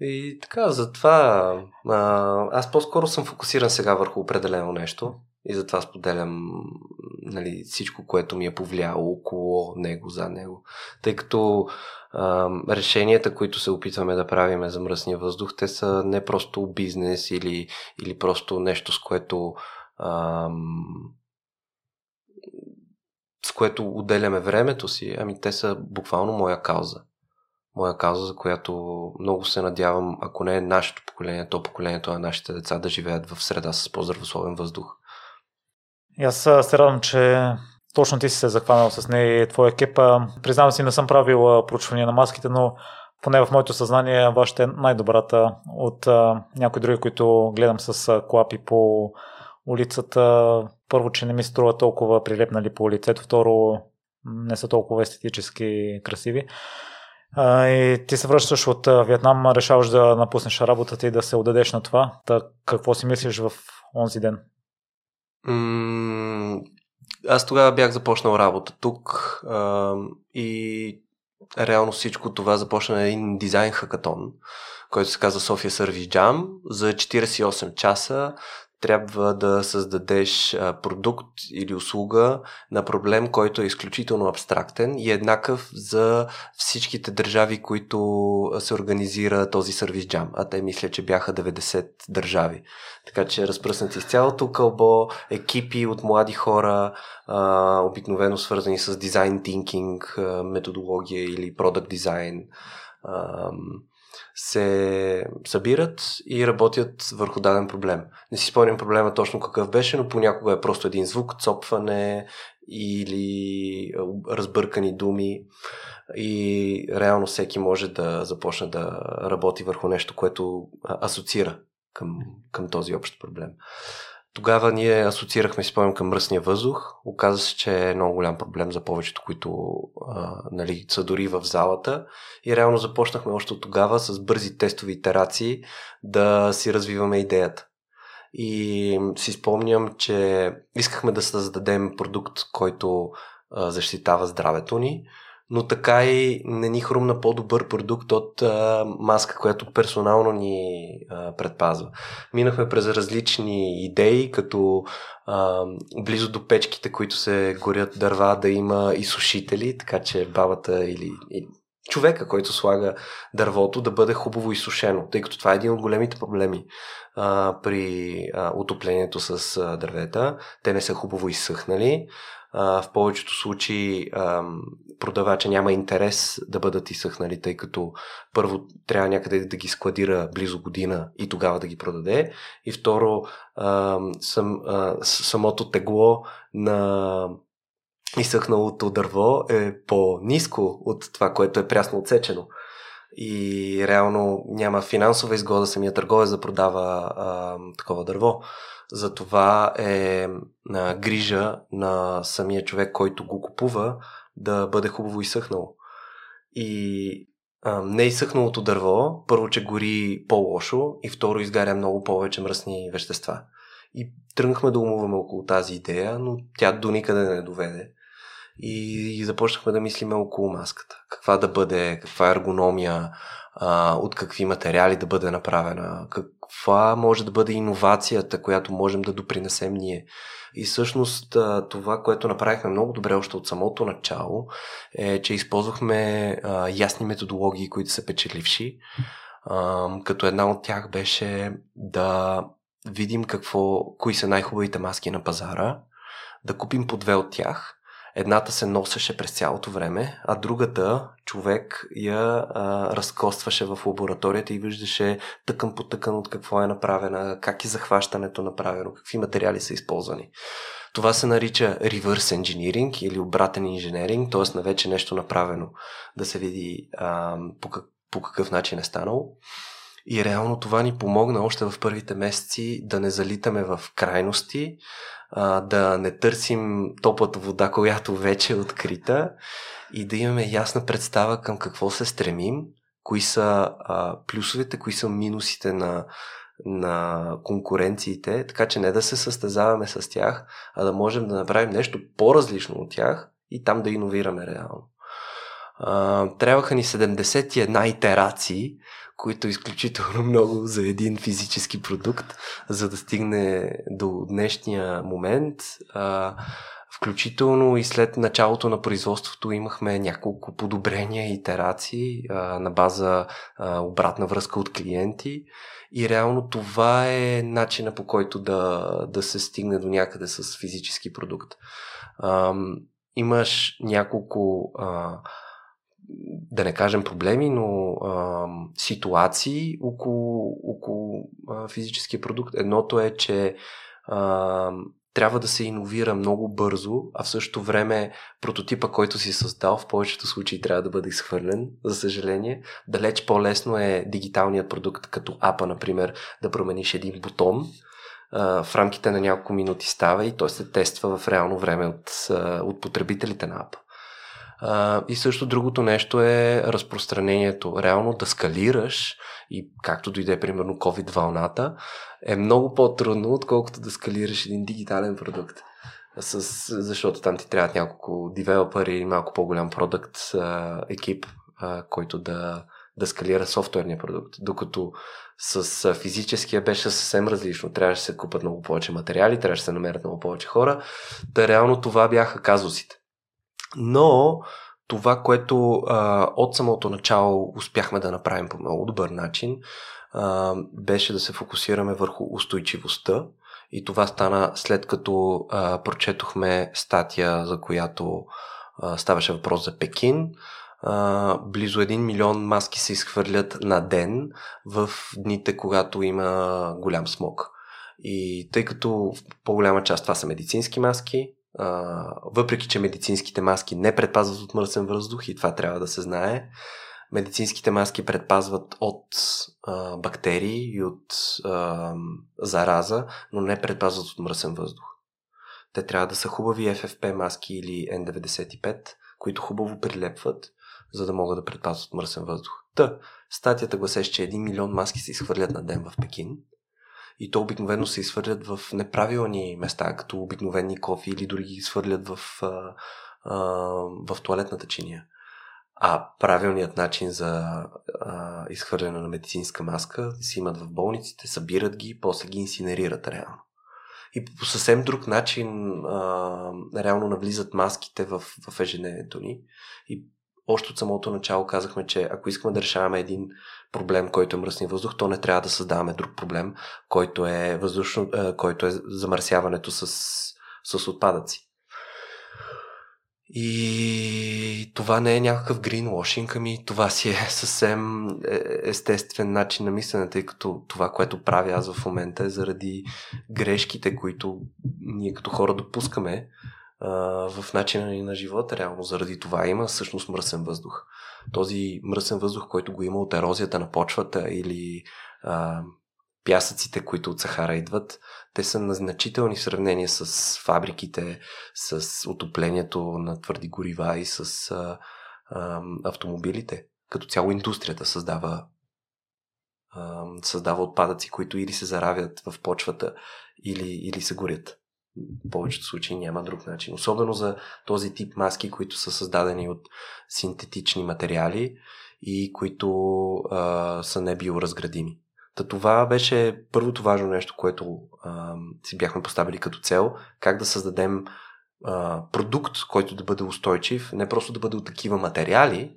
Speaker 1: И така, затова а, аз по-скоро съм фокусиран сега върху определено нещо. и затова споделям нали, всичко, което ми е повлияло около него, за него. Тъй като а, решенията, които се опитваме да правиме за мръсния въздух, те са не просто бизнес или, или просто нещо, с което а, с което отделяме времето си, ами те са буквално моя кауза. Моя кауза, за която много се надявам, ако не е нашето поколение, то поколението на нашите деца да живеят в среда с по-здравословен въздух.
Speaker 2: И аз се радвам, че точно ти си се захванал с нея и твоя екип. Признавам си, не съм правил проучвания на маските, но поне в моето съзнание вашата е най-добрата от а, някои други, които гледам с клапи по улицата. Първо, че не ми струва толкова прилепнали по лицето, второ, не са толкова естетически красиви. А, и ти се връщаш от Виетнам, решаваш да напуснеш работата и да се отдадеш на това. Та, какво си мислиш в онзи ден?
Speaker 1: аз тогава бях започнал работа тук а, и реално всичко това започна на един дизайн хакатон, който се казва София Service Jam за 48 часа трябва да създадеш продукт или услуга на проблем, който е изключително абстрактен и еднакъв за всичките държави, които се организира този сервис джам. А те мисля, че бяха 90 държави. Така че разпръснати с цялото кълбо, екипи от млади хора, обикновено свързани с дизайн тинкинг, методология или продукт дизайн се събират и работят върху даден проблем. Не си спомням проблема точно какъв беше, но понякога е просто един звук, цопване или разбъркани думи и реално всеки може да започне да работи върху нещо, което асоциира към, към този общ проблем. Тогава ние асоциирахме, спомням, към мръсния въздух. Оказа се, че е много голям проблем за повечето, които а, нали, са дори в залата. И реално започнахме още от тогава с бързи тестови итерации да си развиваме идеята. И си спомням, че искахме да създадем продукт, който а, защитава здравето ни, но така и не ни хрумна по-добър продукт от а, маска, която персонално ни а, предпазва. Минахме през различни идеи, като а, близо до печките, които се горят дърва, да има и сушители, така че бабата или, или човека, който слага дървото, да бъде хубаво изсушено, тъй като това е един от големите проблеми а, при а, отоплението с а, дървета. Те не са хубаво изсъхнали в повечето случаи продавача няма интерес да бъдат изсъхнали, тъй като първо трябва някъде да ги складира близо година и тогава да ги продаде. И второ, сам, самото тегло на изсъхналото дърво е по-низко от това, което е прясно отсечено. И реално няма финансова изгода самия търговец да продава а, такова дърво. Затова е а, грижа на самия човек, който го купува, да бъде хубаво изсъхнало. И а, не изсъхналото дърво, първо, че гори по-лошо и второ, изгаря много повече мръсни вещества. И тръгнахме да умуваме около тази идея, но тя до никъде не доведе. И, и започнахме да мислиме около маската. Каква да бъде, каква е ергономия, а, от какви материали да бъде направена, каква може да бъде иновацията, която можем да допринесем ние. И всъщност това, което направихме много добре още от самото начало, е, че използвахме а, ясни методологии, които са печеливши. А, като една от тях беше да видим какво, кои са най-хубавите маски на пазара, да купим по две от тях Едната се носеше през цялото време, а другата човек я а, разкостваше в лабораторията и виждаше тъкън по тъкън от какво е направена, как е захващането направено, какви материали са използвани. Това се нарича reverse engineering или обратен инженеринг, т.е. на вече нещо направено, да се види а, по, как, по какъв начин е станало. И реално това ни помогна още в първите месеци да не залитаме в крайности, а, да не търсим топлата вода, която вече е открита и да имаме ясна представа към какво се стремим, кои са а, плюсовете, кои са минусите на, на конкуренциите, така че не да се състезаваме с тях, а да можем да направим нещо по-различно от тях и там да иновираме реално. А, трябваха ни 71 итерации, които е изключително много за един физически продукт, за да стигне до днешния момент. А, Включително и след началото на производството имахме няколко подобрения и итерации а, на база а, обратна връзка от клиенти и реално това е начина по който да, да се стигне до някъде с физически продукт. А, имаш няколко а, да не кажем проблеми, но а, ситуации около, около а, физическия продукт. Едното е, че а, трябва да се иновира много бързо, а в същото време прототипа, който си създал, в повечето случаи трябва да бъде изхвърлен, за съжаление. Далеч по-лесно е дигиталният продукт, като апа, например, да промениш един бутон, в рамките на няколко минути става и той се тества в реално време от, от потребителите на апа. И също другото нещо е разпространението. Реално да скалираш и както дойде примерно COVID вълната, е много по-трудно, отколкото да скалираш един дигитален продукт. С, защото там ти трябват няколко девелопери и малко по-голям продукт екип, който да, да скалира софтуерния продукт. Докато с физическия беше съвсем различно. Трябваше да се купат много повече материали, трябваше да се намерят много повече хора. Та реално това бяха казусите. Но това, което а, от самото начало успяхме да направим по много добър начин, а, беше да се фокусираме върху устойчивостта. И това стана след като а, прочетохме статия, за която а, ставаше въпрос за Пекин. А, близо 1 милион маски се изхвърлят на ден в дните, когато има голям смог. И тъй като по-голяма част това са медицински маски, въпреки че медицинските маски не предпазват от мръсен въздух и това трябва да се знае, медицинските маски предпазват от а, бактерии и от а, зараза, но не предпазват от мръсен въздух. Те трябва да са хубави FFP маски или N95, които хубаво прилепват, за да могат да предпазват мръсен въздух. Та, статията гласеше, че 1 милион маски се изхвърлят на ден в Пекин – и то обикновено се изхвърлят в неправилни места, като обикновени кофи или дори ги свърлят в, а, а, в туалетната чиния. А правилният начин за а, изхвърляне на медицинска маска си имат в болниците, събират ги, после ги инсинерират реално. И по съвсем друг начин а, реално навлизат маските в, в ежедневието ни. И още от самото начало казахме, че ако искаме да решаваме един проблем, който е мръсния въздух, то не трябва да създаваме друг проблем, който е, въздушно, който е замърсяването с, с отпадъци. И това не е някакъв гринвошинг, ами това си е съвсем е, естествен начин на мислене, тъй като това, което правя аз в момента е заради грешките, които ние като хора допускаме в начина ни на живота. Реално заради това има всъщност мръсен въздух. Този мръсен въздух, който го има от ерозията на почвата или а, пясъците, които от Сахара идват, те са назначителни в сравнение с фабриките, с отоплението на твърди горива и с а, а, автомобилите. Като цяло индустрията създава създава отпадъци, които или се заравят в почвата, или, или се горят в повечето случаи няма друг начин. Особено за този тип маски, които са създадени от синтетични материали и които а, са небиоразградими. Та това беше първото важно нещо, което а, си бяхме поставили като цел, как да създадем а, продукт, който да бъде устойчив, не просто да бъде от такива материали,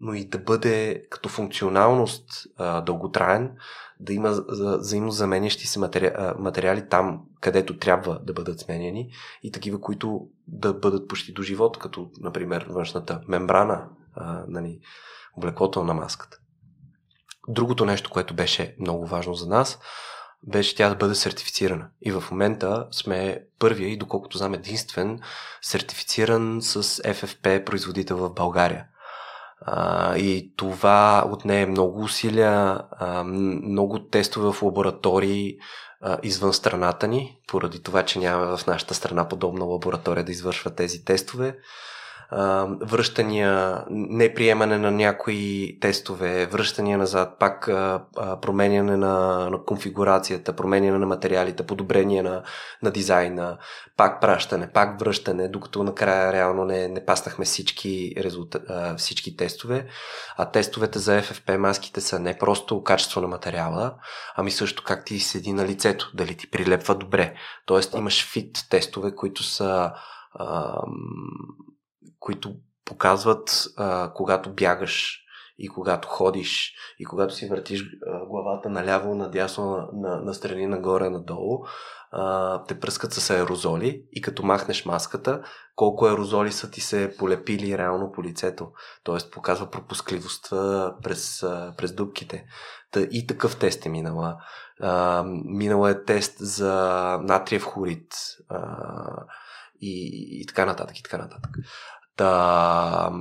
Speaker 1: но и да бъде като функционалност а, дълготраен, да има взаимно заменящи се материали, материали там, където трябва да бъдат сменяни и такива, които да бъдат почти до живот, като, например, външната мембрана, а, нали, облеклото на маската. Другото нещо, което беше много важно за нас, беше тя да бъде сертифицирана. И в момента сме първия и доколкото знам единствен сертифициран с FFP производител в България. А, и това отне много усилия, а, много тестове в лаборатории а, извън страната ни, поради това, че няма в нашата страна подобна лаборатория да извършва тези тестове. А, връщания, неприемане на някои тестове, връщания назад, пак променяне на, на конфигурацията, променяне на материалите, подобрение на, на дизайна, пак пращане, пак връщане, докато накрая реално не, не паснахме всички, резултат, всички тестове. А тестовете за FFP маските са не просто качество на материала, ами също как ти седи на лицето, дали ти прилепва добре. Тоест имаш фит тестове, които са които показват а, когато бягаш и когато ходиш и когато си въртиш главата наляво, надясно, на, на, на страни, нагоре, надолу, а, те пръскат с аерозоли и като махнеш маската, колко аерозоли са ти се полепили реално по лицето. Тоест показва пропускливостта през, през дубките. Та, и такъв тест е минала. А, минала е тест за натриев хлорид а, и, и така нататък, и така нататък. Та,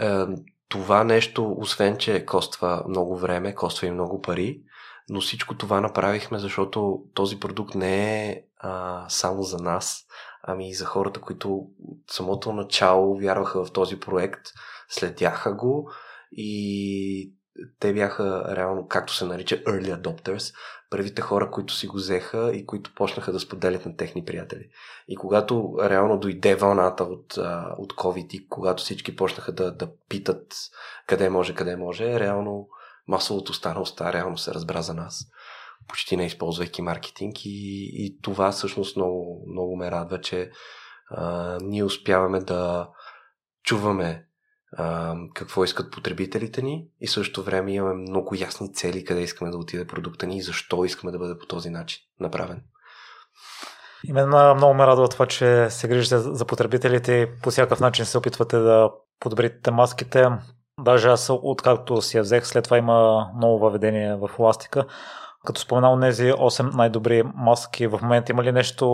Speaker 1: е, това нещо, освен че коства много време, коства и много пари, но всичко това направихме, защото този продукт не е а, само за нас, ами и за хората, които от самото начало вярваха в този проект, следяха го и те бяха реално, както се нарича, early adopters, първите хора, които си го взеха и които почнаха да споделят на техни приятели. И когато реално дойде вълната от, от COVID и когато всички почнаха да, да питат къде може, къде може, реално масовото останалостта реално се разбра за нас, почти не използвайки маркетинг и, и това всъщност много, много ме радва, че а, ние успяваме да чуваме а, какво искат потребителите ни и също време имаме много ясни цели къде искаме да отиде продукта ни и защо искаме да бъде по този начин направен.
Speaker 2: И мен много ме радва това, че се грижите за потребителите по всякакъв начин се опитвате да подобрите маските. Даже аз откакто си я взех, след това има ново въведение в еластика. Като споменал тези 8 най-добри маски, в момента има ли нещо,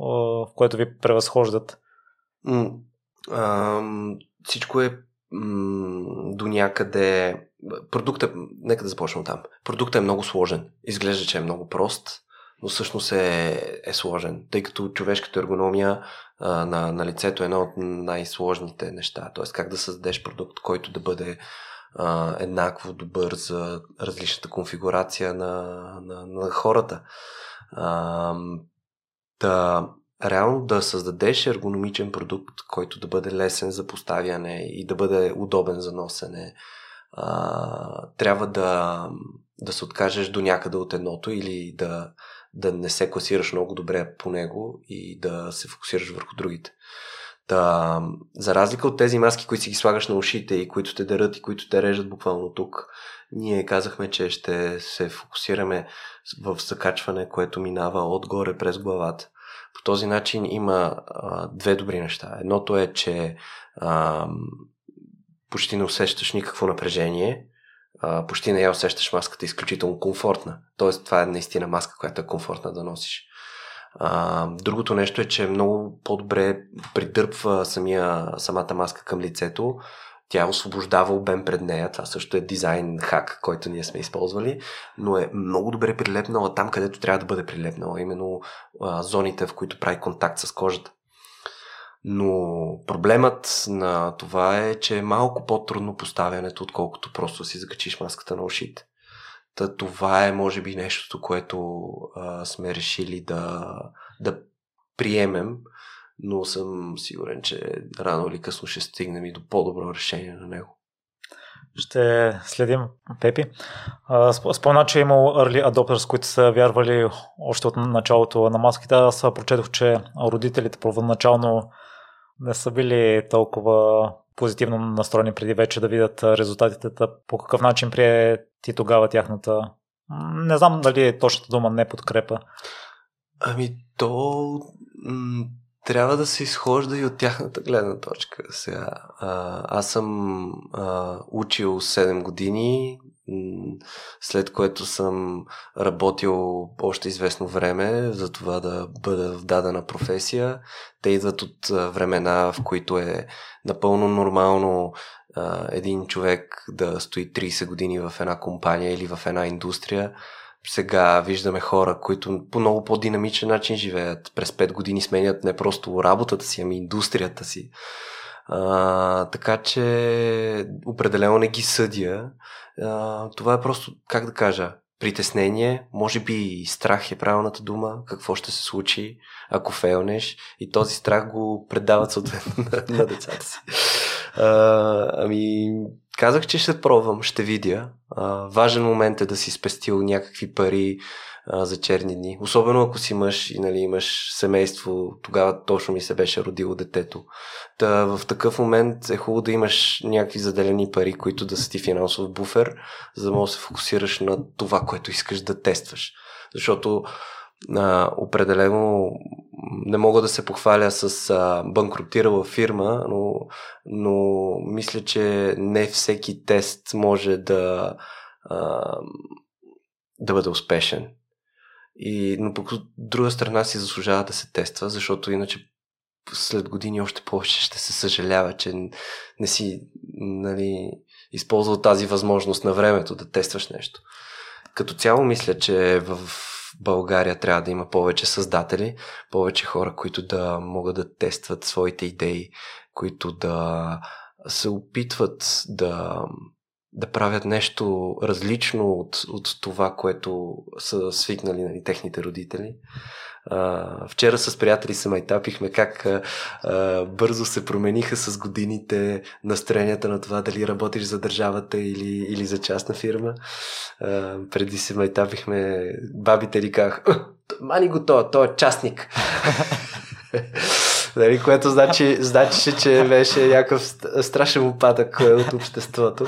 Speaker 2: в което ви превъзхождат?
Speaker 1: Ам, всичко е м- до някъде... Продуктът, нека да започнем там. Продуктът е много сложен. Изглежда, че е много прост, но всъщност е, е сложен, тъй като човешката ергономия а, на, на лицето е едно от най-сложните неща. Тоест как да създадеш продукт, който да бъде а, еднакво добър за различната конфигурация на, на, на хората. А, да, реално да създадеш ергономичен продукт, който да бъде лесен за поставяне и да бъде удобен за носене, а, трябва да, да се откажеш до някъде от едното или да, да не се класираш много добре по него и да се фокусираш върху другите. Да, за разлика от тези маски, които си ги слагаш на ушите и които те дърят и които те режат буквално тук, ние казахме, че ще се фокусираме в закачване, което минава отгоре през главата. По този начин има а, две добри неща. Едното е, че а, почти не усещаш никакво напрежение, а, почти не я усещаш маската, изключително комфортна. Тоест, това е наистина маска, която е комфортна да носиш. А, другото нещо е, че много по-добре придърпва самия, самата маска към лицето, тя освобождава обем пред нея. Това също е дизайн хак, който ние сме използвали, но е много добре прилепнала там, където трябва да бъде прилепнала, именно а, зоните, в които прави контакт с кожата. Но проблемът на това е, че е малко по-трудно поставянето, отколкото просто си закачиш маската на ушите. Та това е, може би, нещото, което а, сме решили да, да приемем но съм сигурен, че рано или късно ще стигнем и до по-добро решение на него.
Speaker 2: Ще следим Пепи. Спомена, че е имал early adopters, които са вярвали още от началото на маските. Аз прочетох, че родителите първоначално не са били толкова позитивно настроени преди вече да видят резултатите. По какъв начин прие ти тогава тяхната... Не знам дали е точната дума не подкрепа.
Speaker 1: Ами то трябва да се изхожда и от тяхната гледна точка. Сега, а, аз съм а, учил 7 години, след което съм работил още известно време за това да бъда в дадена професия. Те идват от времена, в които е напълно нормално а, един човек да стои 30 години в една компания или в една индустрия сега виждаме хора, които по много по-динамичен начин живеят. През 5 години сменят не просто работата си, ами индустрията си. А, така че определено не ги съдя. А, това е просто, как да кажа, притеснение, може би страх е правилната дума, какво ще се случи, ако фейлнеш и този страх го предават съответно на, на децата си. А, ами, казах, че ще пробвам, ще видя. А, важен момент е да си спестил някакви пари, а, за черни дни. Особено ако си мъж и нали, имаш семейство, тогава точно ми се беше родило детето. Та, в такъв момент е хубаво да имаш някакви заделени пари, които да са ти финансов буфер, за да можеш да се фокусираш на това, което искаш да тестваш. Защото а, определено не мога да се похваля с а, банкротирала фирма, но, но мисля, че не всеки тест може да, а, да бъде успешен. И, но от друга страна си заслужава да се тества, защото иначе след години още повече ще се съжалява, че не си нали, използвал тази възможност на времето да тестваш нещо. Като цяло мисля, че в България трябва да има повече създатели, повече хора, които да могат да тестват своите идеи, които да се опитват да да правят нещо различно от, от това, което са свикнали нали, техните родители. А, вчера с приятели се майтапихме как а, бързо се промениха с годините настроенията на това дали работиш за държавата или, или за частна фирма. А, преди се майтапихме, бабите ли казах, мани го това, той е частник. Нали, което значи, значи, че беше някакъв страшен упадък от обществото.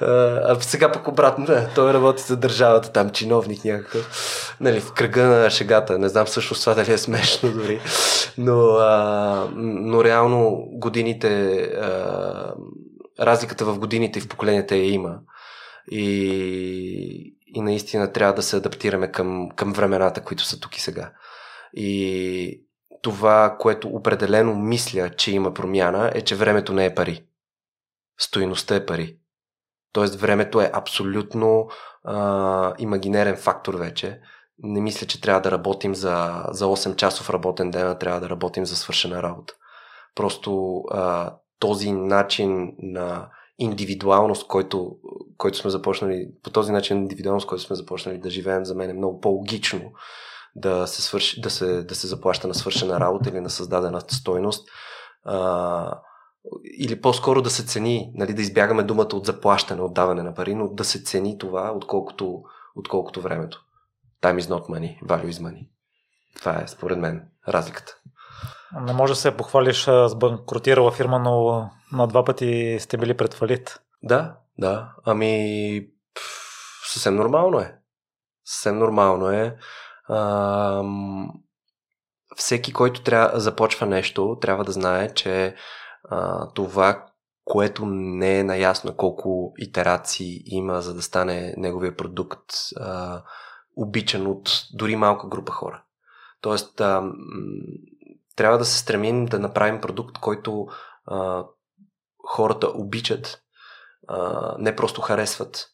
Speaker 1: А сега пък обратно, не, той работи за държавата, там чиновник някакъв. Нали, в кръга на шегата. Не знам всъщност това дали е смешно дори. Но, а, но реално годините, а, разликата в годините и в поколенията я има. И, и наистина трябва да се адаптираме към, към времената, които са тук и сега. И, това, което определено мисля, че има промяна, е, че времето не е пари. Стоиността е пари. Тоест времето е абсолютно а, имагинерен фактор вече. Не мисля, че трябва да работим за, за 8 часов работен ден, а трябва да работим за свършена работа. Просто а, този начин на индивидуалност, който, който сме започнали, по този начин индивидуалност, който сме започнали да живеем, за мен е много по-логично да се, свърши, да се, да се заплаща на свършена работа или на създадена стойност. А, или по-скоро да се цени, нали, да избягаме думата от заплащане, от даване на пари, но да се цени това, отколкото, отколкото времето. Time is not money, value is money. Това е, според мен, разликата.
Speaker 2: Не може да се похвалиш с банкротирала фирма, но на два пъти сте били пред фалит.
Speaker 1: Да, да. Ами, съвсем нормално е. Съвсем нормално е а, всеки, който трябва, започва нещо, трябва да знае, че а, това, което не е наясно колко итерации има, за да стане неговия продукт а, обичан от дори малка група хора. Тоест, а, трябва да се стремим да направим продукт, който а, хората обичат, а, не просто харесват.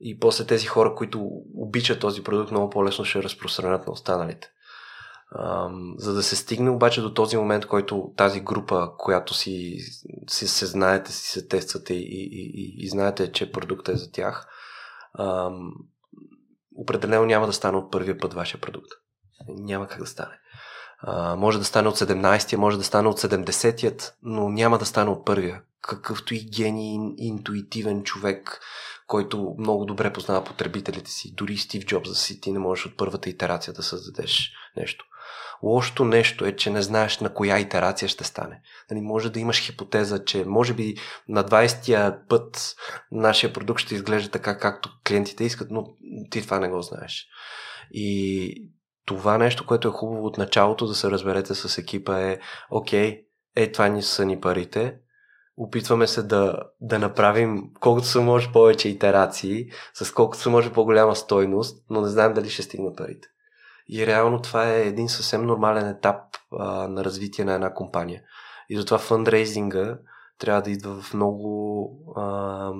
Speaker 1: И после тези хора, които обичат този продукт, много по-лесно ще разпространят на останалите. За да се стигне обаче до този момент, който тази група, която си, си се знаете, си се тествате и, и, и, и знаете, че продуктът е за тях, определено няма да стане от първия път вашия продукт. Няма как да стане. Може да стане от 17-я, може да стане от 70-ят, но няма да стане от първия. Какъвто и гений, интуитивен човек, който много добре познава потребителите си. Дори Стив Джобс да си, ти не можеш от първата итерация да създадеш нещо. Лошото нещо е, че не знаеш на коя итерация ще стане. Нали, може да имаш хипотеза, че може би на 20-я път нашия продукт ще изглежда така, както клиентите искат, но ти това не го знаеш. И това нещо, което е хубаво от началото да се разберете с екипа е, окей, е, това ни са ни парите, опитваме се да, да направим колкото се може повече итерации, с колкото се може по-голяма стойност, но не знаем дали ще стигнат парите. И реално това е един съвсем нормален етап а, на развитие на една компания. И затова фандрейзинга трябва да идва в много а,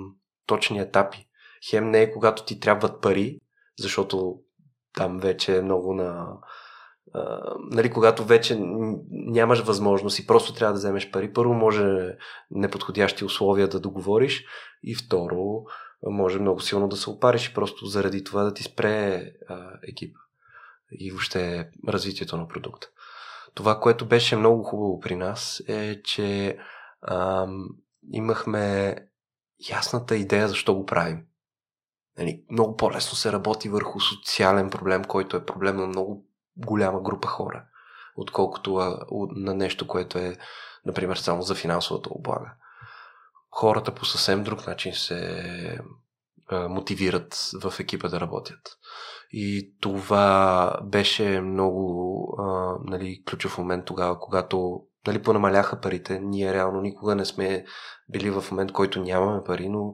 Speaker 1: точни етапи. Хем не е когато ти трябват пари, защото там вече е много на нали, когато вече нямаш възможност и просто трябва да вземеш пари, първо може неподходящи условия да договориш и второ може много силно да се опариш и просто заради това да ти спре а, екип и въобще развитието на продукта. Това, което беше много хубаво при нас е, че ам, имахме ясната идея защо го правим. Нали, много по-лесно се работи върху социален проблем, който е проблем на много голяма група хора, отколкото на нещо, което е, например, само за финансовата облага. Хората по съвсем друг начин се мотивират в екипа да работят. И това беше много а, нали, ключов момент тогава, когато нали, понамаляха парите. Ние реално никога не сме били в момент, който нямаме пари, но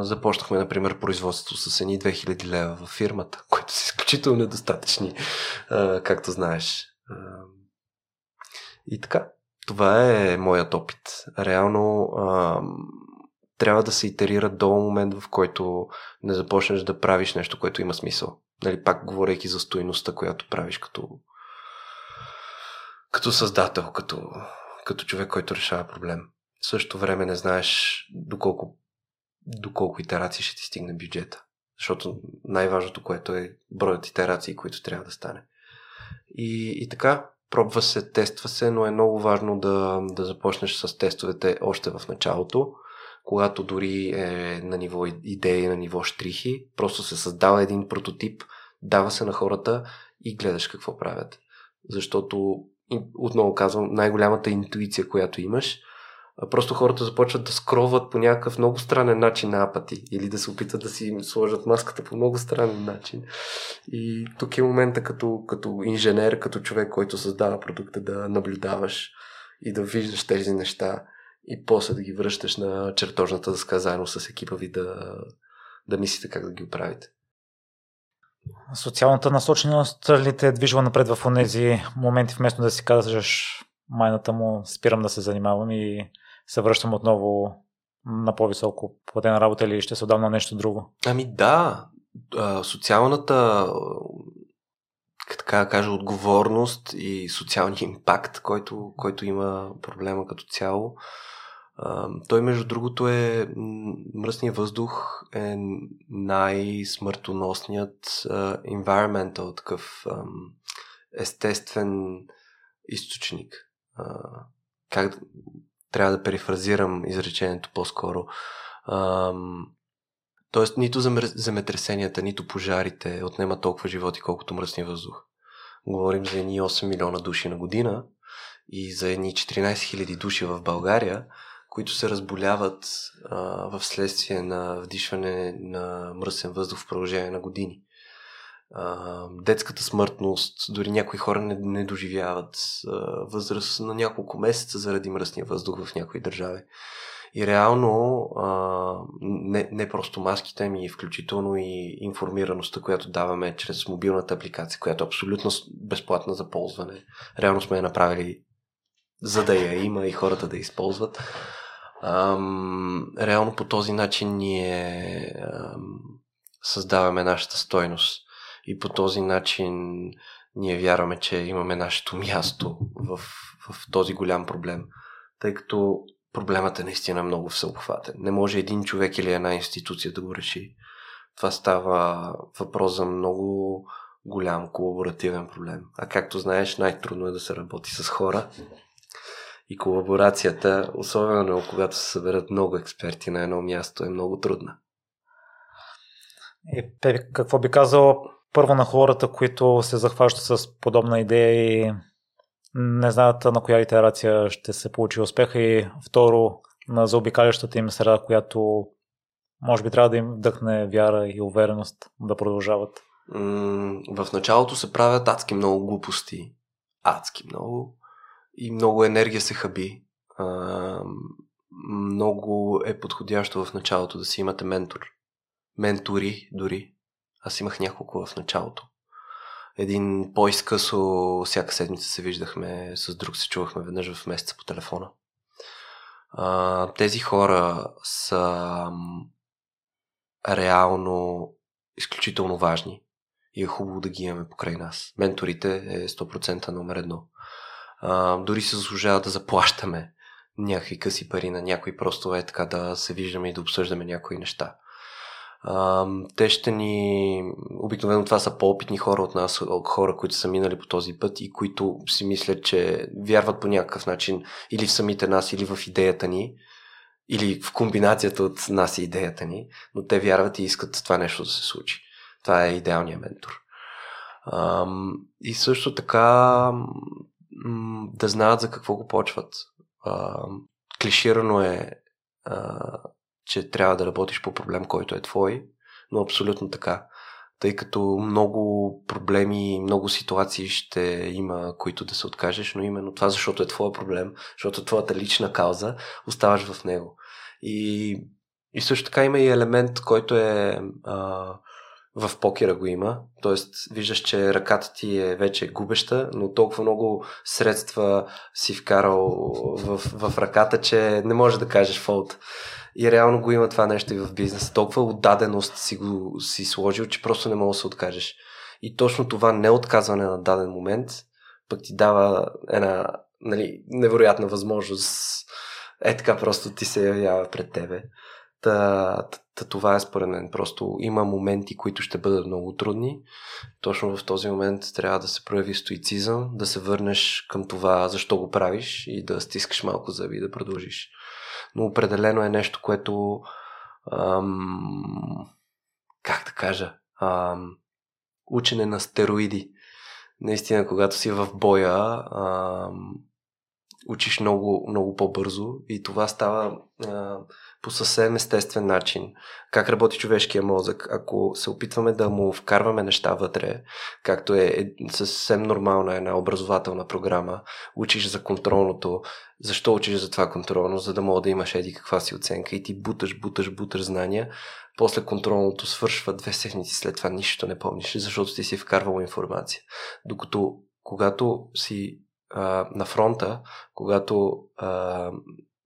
Speaker 1: започнахме, например, производството с едни 2000 лева в фирмата, които са изключително недостатъчни, както знаеш. И така, това е моят опит. Реално трябва да се итерира до момент, в който не започнеш да правиш нещо, което има смисъл. Нали, пак говорейки за стоеността, която правиш като, като създател, като, като човек, който решава проблем. В същото време не знаеш доколко, доколко итерации ще ти стигне бюджета. Защото най-важното, което е броят итерации, които трябва да стане. И, и така, пробва се, тества се, но е много важно да, да започнеш с тестовете още в началото, когато дори е на ниво идеи, на ниво штрихи, просто се създава един прототип, дава се на хората и гледаш какво правят. Защото, отново казвам, най-голямата интуиция, която имаш, просто хората започват да скроват по някакъв много странен начин на апати или да се опитат да си им сложат маската по много странен начин. И тук е момента като, като инженер, като човек, който създава продукта, да наблюдаваш и да виждаш тези неща и после да ги връщаш на чертожната дъска заедно с екипа ви да, да мислите как да ги оправите.
Speaker 2: Социалната насоченост ли те е движила напред в тези моменти, вместо да си казваш майната му, спирам да се занимавам и се връщам отново на по-високо платена работа или ще се отдам на нещо друго?
Speaker 1: Ами да, социалната така кажа, отговорност и социалния импакт, който, който има проблема като цяло. той, между другото, е мръсният въздух е най-смъртоносният environmental, такъв естествен източник. Как трябва да перифразирам изречението по-скоро. Ам, тоест, нито земетресенията, нито пожарите отнема толкова животи, колкото мръсния въздух. Говорим за едни 8 милиона души на година и за едни 14 хиляди души в България, които се разболяват а, в следствие на вдишване на мръсен въздух в продължение на години детската смъртност, дори някои хора не, не доживяват а, възраст на няколко месеца заради мръсния въздух в някои държави. И реално не, не просто маските, ами включително и информираността, която даваме чрез мобилната апликация, която е абсолютно безплатна за ползване. Реално сме я направили за да я има и хората да използват. Ам, реално по този начин ние ам, създаваме нашата стойност и по този начин ние вярваме, че имаме нашето място в, в този голям проблем, тъй като проблемът е наистина много всеобхватен. Не може един човек или една институция да го реши. Това става въпрос за много голям колаборативен проблем. А както знаеш, най-трудно е да се работи с хора. И колаборацията, особено когато се съберат много експерти на едно място, е много трудна.
Speaker 2: И какво би казал първо на хората, които се захващат с подобна идея и не знаят на коя итерация ще се получи успеха и второ на заобикалящата им среда, която може би трябва да им вдъхне вяра и увереност да продължават.
Speaker 1: В началото се правят адски много глупости. Адски много. И много енергия се хаби. Много е подходящо в началото да си имате ментор. Ментори дори. Аз имах няколко в началото. Един по-изкъсо всяка седмица се виждахме, с друг се чувахме веднъж в месеца по телефона. А, тези хора са реално изключително важни. и е хубаво да ги имаме покрай нас. Менторите е 100% номер едно. А, дори се заслужава да заплащаме някакви къси пари на някой, просто е така да се виждаме и да обсъждаме някои неща. Те ще ни... Обикновено това са по-опитни хора от нас, хора, които са минали по този път и които си мислят, че вярват по някакъв начин или в самите нас, или в идеята ни, или в комбинацията от нас и идеята ни, но те вярват и искат това нещо да се случи. Това е идеалният ментор. А, и също така да знаят за какво го почват. А, клиширано е че трябва да работиш по проблем, който е твой, но абсолютно така. Тъй като много проблеми, много ситуации ще има, които да се откажеш, но именно това, защото е твоя проблем, защото е твоята лична кауза, оставаш в него. И, и също така има и елемент, който е а, в покера го има. Тоест, виждаш, че ръката ти е вече губеща, но толкова много средства си вкарал в, в ръката, че не можеш да кажеш фолт. И реално го има това нещо и в бизнеса. Толкова отдаденост си го си сложил, че просто не мога да се откажеш. И точно това неотказване на даден момент пък ти дава една нали, невероятна възможност. Е така просто ти се явява пред тебе. Та, та, това е според мен. Просто има моменти, които ще бъдат много трудни. Точно в този момент трябва да се прояви стоицизъм, да се върнеш към това защо го правиш и да стискаш малко зъби и да продължиш но определено е нещо, което ам, как да кажа ам, учене на стероиди. Наистина, когато си в боя, ам, учиш много, много по-бързо и това става а, по съвсем естествен начин. Как работи човешкия мозък? Ако се опитваме да му вкарваме неща вътре, както е, съвсем нормална една образователна програма, учиш за контролното, защо учиш за това контролно, за да мога да имаш еди каква си оценка и ти буташ, буташ, буташ знания, после контролното свършва две седмици след това нищо не помниш, защото ти си вкарвал информация. Докато когато си а, на фронта, когато а,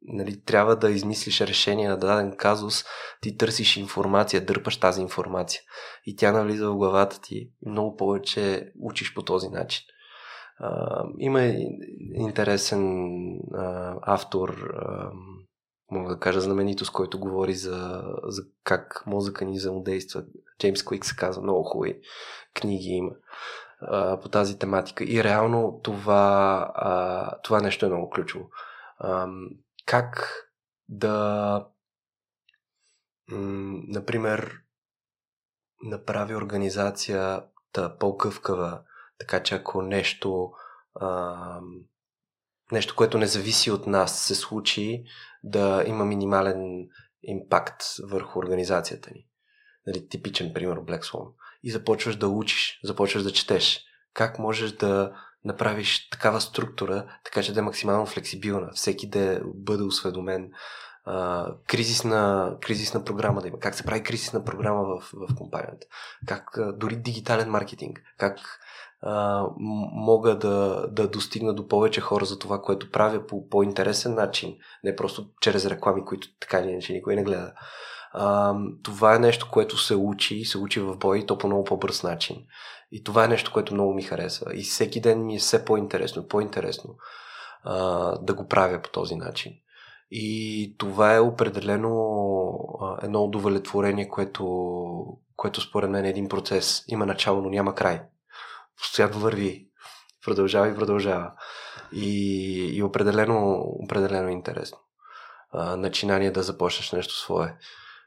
Speaker 1: нали, трябва да измислиш решение на даден казус, ти търсиш информация, дърпаш тази информация и тя навлиза в главата ти много повече учиш по този начин. А, има интересен а, автор, а, мога да кажа знаменитост, който говори за, за как мозъка ни взаимодейства. Джеймс Клик се казва, много хубави книги има а, по тази тематика. И реално това, а, това нещо е много ключово. А, как да, например, направи организацията по-гъвкава, така че ако нещо, нещо, което не зависи от нас, се случи, да има минимален импакт върху организацията ни. Нали, типичен пример Black Swan. И започваш да учиш, започваш да четеш. Как можеш да направиш такава структура, така че да е максимално флексибилна, всеки да бъде осведомен, а, кризисна, кризисна програма да има, как се прави кризисна програма в, в компанията, как а, дори дигитален маркетинг, как а, мога да, да достигна до повече хора за това, което правя по по-интересен начин, не просто чрез реклами, които така или иначе никой не гледа. А, това е нещо, което се учи, се учи в бой и то по много по-бърз начин. И това е нещо, което много ми харесва. И всеки ден ми е все по-интересно, по-интересно а, да го правя по този начин. И това е определено а, едно удовлетворение, което, което според мен е един процес. Има начало, но няма край. Постоянно върви. Продължава и продължава. И, и определено, определено е интересно. А, начинание да започнеш нещо свое.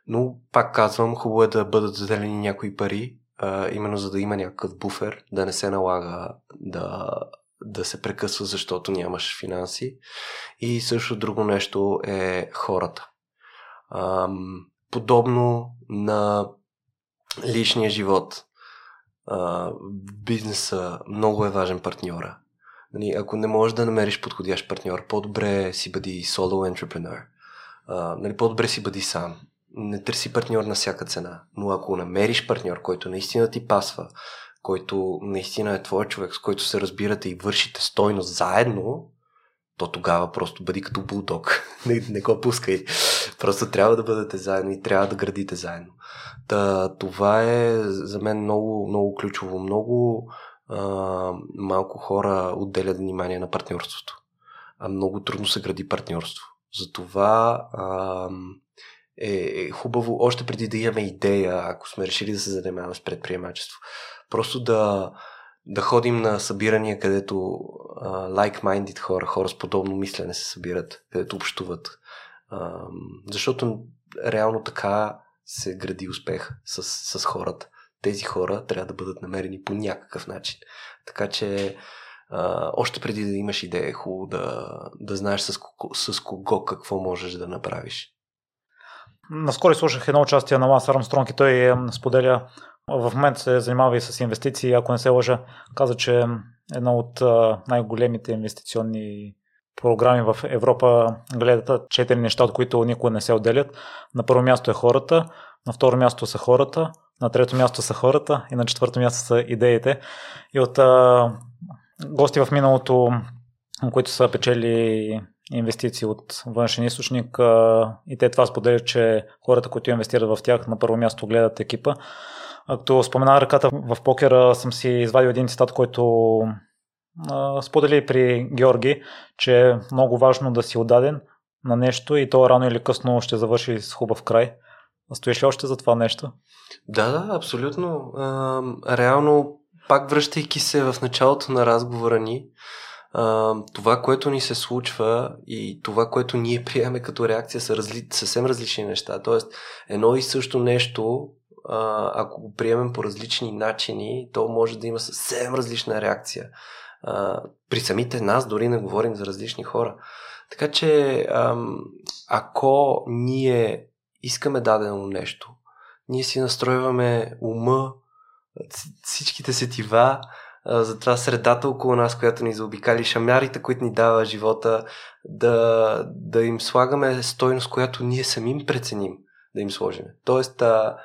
Speaker 1: Но, пак казвам, хубаво е да бъдат заделени някои пари, а, именно за да има някакъв буфер, да не се налага да, да се прекъсва, защото нямаш финанси. И също друго нещо е хората. А, подобно на личния живот, а, бизнеса много е важен партньора. Нали, ако не можеш да намериш подходящ партньор, по-добре си бъди solo entrepreneur. А, нали, по-добре си бъди сам не търси партньор на всяка цена. Но ако намериш партньор, който наистина ти пасва, който наистина е твой човек, с който се разбирате и вършите стойност заедно, то тогава просто бъди като булдог. не, не го пускай. Просто трябва да бъдете заедно и трябва да градите заедно. Та, това е за мен много, много ключово. Много а, малко хора отделят внимание на партньорството. А много трудно се гради партньорство. Затова а, е, е хубаво, още преди да имаме идея, ако сме решили да се занимаваме с предприемачество, просто да, да ходим на събирания, където uh, like-minded хора, хора с подобно мислене се събират, където общуват. Uh, защото реално така се гради успех с, с хората. Тези хора трябва да бъдат намерени по някакъв начин. Така че uh, още преди да имаш идея, е хубаво да, да знаеш с, с кого какво можеш да направиш.
Speaker 2: Наскоро слушах едно участие на Ланс Армстронг и той споделя в момента се занимава и с инвестиции. Ако не се лъжа, каза, че една от най-големите инвестиционни програми в Европа гледат четири неща, от които никога не се отделят. На първо място е хората, на второ място са хората, на трето място са хората и на четвърто място са идеите. И от а, гости в миналото, които са печели инвестиции от външен източник и те това споделят, че хората, които инвестират в тях, на първо място гледат екипа. Като спомена ръката в покера, съм си извадил един цитат, който сподели при Георги, че е много важно да си отдаден на нещо и то рано или късно ще завърши с хубав край. Стоиш ли още за това нещо?
Speaker 1: Да, да, абсолютно. Реално, пак връщайки се в началото на разговора ни, това, което ни се случва и това, което ние приемаме като реакция са разли... съвсем различни неща. Тоест, едно и също нещо а, ако го приемем по различни начини, то може да има съвсем различна реакция. А, при самите нас дори не говорим за различни хора. Така че, ако ние искаме дадено нещо, ние си настройваме ума, всичките сетива, за това средата около нас, която ни заобикали, шамярите, които ни дава живота, да, да им слагаме стойност, която ние самим преценим да им сложим. Тоест, а,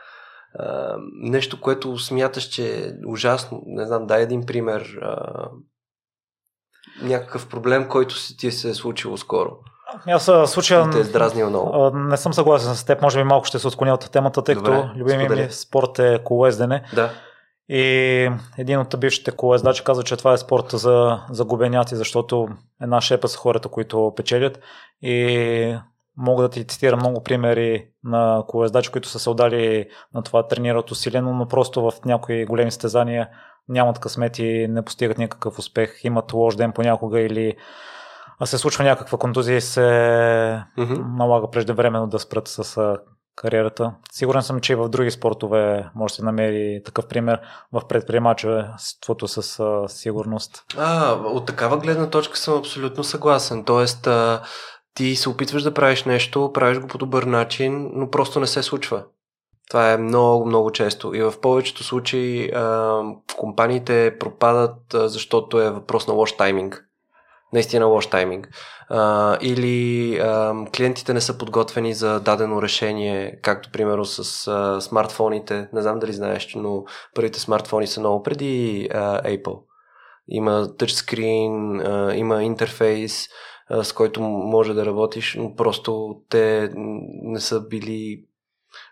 Speaker 1: а, нещо, което смяташ, че е ужасно. Не знам, дай един пример. А, някакъв проблем, който си ти се е случило скоро.
Speaker 2: Аз случая...
Speaker 1: Те е здразнил много.
Speaker 2: Не съм съгласен с теб, може би малко ще се отклоня от темата, тъй като любимият ми спорт е колоездене.
Speaker 1: Да.
Speaker 2: И един от бившите колоездачи каза, че това е спорт за, за губеняци, защото една шепа са хората, които печелят. И Мога да ти цитирам много примери на колездачи, които са се отдали на това тренират усилено, но просто в някои големи стезания нямат късмет и не постигат никакъв успех, имат лош ден понякога или се случва някаква контузия и се mm-hmm. налага преждевременно да спрат с кариерата. Сигурен съм, че и в други спортове може да се намери такъв пример в предприемачеството с сигурност.
Speaker 1: А, от такава гледна точка съм абсолютно съгласен. Тоест, ти се опитваш да правиш нещо, правиш го по добър начин, но просто не се случва. Това е много, много често. И в повечето случаи а, компаниите пропадат, а, защото е въпрос на лош тайминг. Наистина лош тайминг. А, или а, клиентите не са подготвени за дадено решение, както примерно с а, смартфоните. Не знам дали знаеш, но първите смартфони са много преди а, Apple. Има тъчскрин, а, има интерфейс с който може да работиш, но просто те не са били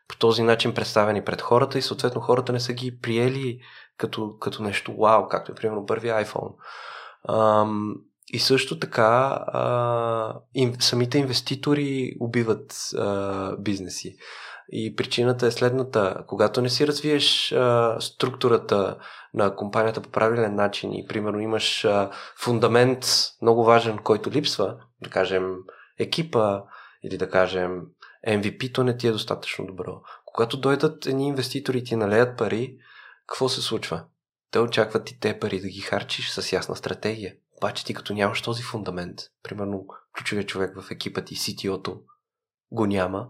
Speaker 1: по този начин представени пред хората и съответно хората не са ги приели като, като нещо вау, както е примерно първи iPhone. Ам, и също така а, им, самите инвеститори убиват а, бизнеси. И причината е следната. Когато не си развиеш а, структурата на компанията по правилен начин и примерно имаш а, фундамент много важен, който липсва, да кажем екипа или да кажем MVP-то не ти е достатъчно добро. Когато дойдат едни инвеститори и ти налеят пари, какво се случва? Те очакват ти те пари да ги харчиш с ясна стратегия. Обаче ти като нямаш този фундамент, примерно ключовия човек в екипа ти, CTO-то, го няма,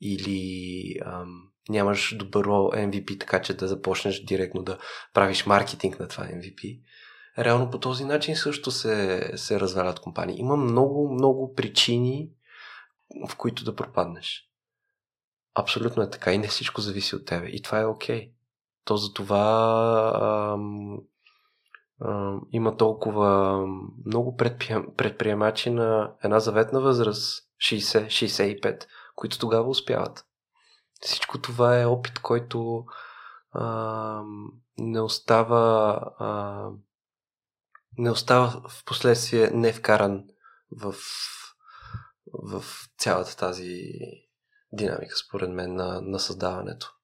Speaker 1: или ам, нямаш добро MVP, така че да започнеш директно да правиш маркетинг на това MVP. Реално по този начин също се, се развалят компании. Има много, много причини, в които да пропаднеш. Абсолютно е така и не всичко зависи от тебе. И това е окей. Okay. То за това ам, има толкова много предприем, предприемачи на една заветна възраст 60-65, които тогава успяват. Всичко това е опит, който а, не остава а, не остава в последствие не вкаран в, в цялата тази динамика, според мен, на, на създаването.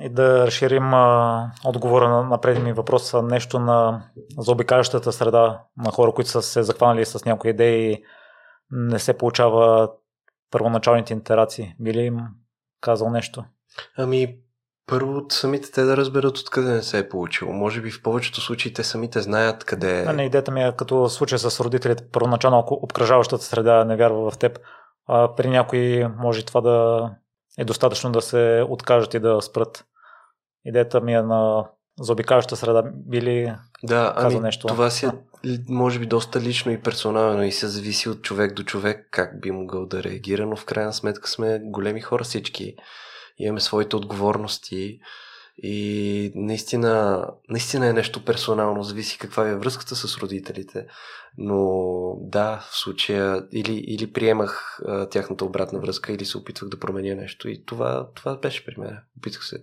Speaker 2: И да разширим а, отговора на, на предния въпрос нещо на заобикалящата среда на хора, които са се захванали с някои идеи не се получава първоначалните интерации. Били им казал нещо?
Speaker 1: Ами, първо самите те да разберат откъде не се е получило. Може би в повечето случаи те самите знаят къде
Speaker 2: е. Не, идеята ми е като случай с родителите. Първоначално, ако обкръжаващата среда не вярва в теб, а при някои може това да е достатъчно да се откажат и да спрат. Идеята ми е на заобикаляща среда били
Speaker 1: да, ами, нещо. Това си е, може би, доста лично и персонално и се зависи от човек до човек как би могъл да реагира, но в крайна сметка сме големи хора всички. Имаме своите отговорности и наистина, наистина е нещо персонално, зависи каква е връзката с родителите. Но да, в случая или, или приемах а, тяхната обратна връзка, или се опитвах да променя нещо. И това, това беше при мен. Опитах се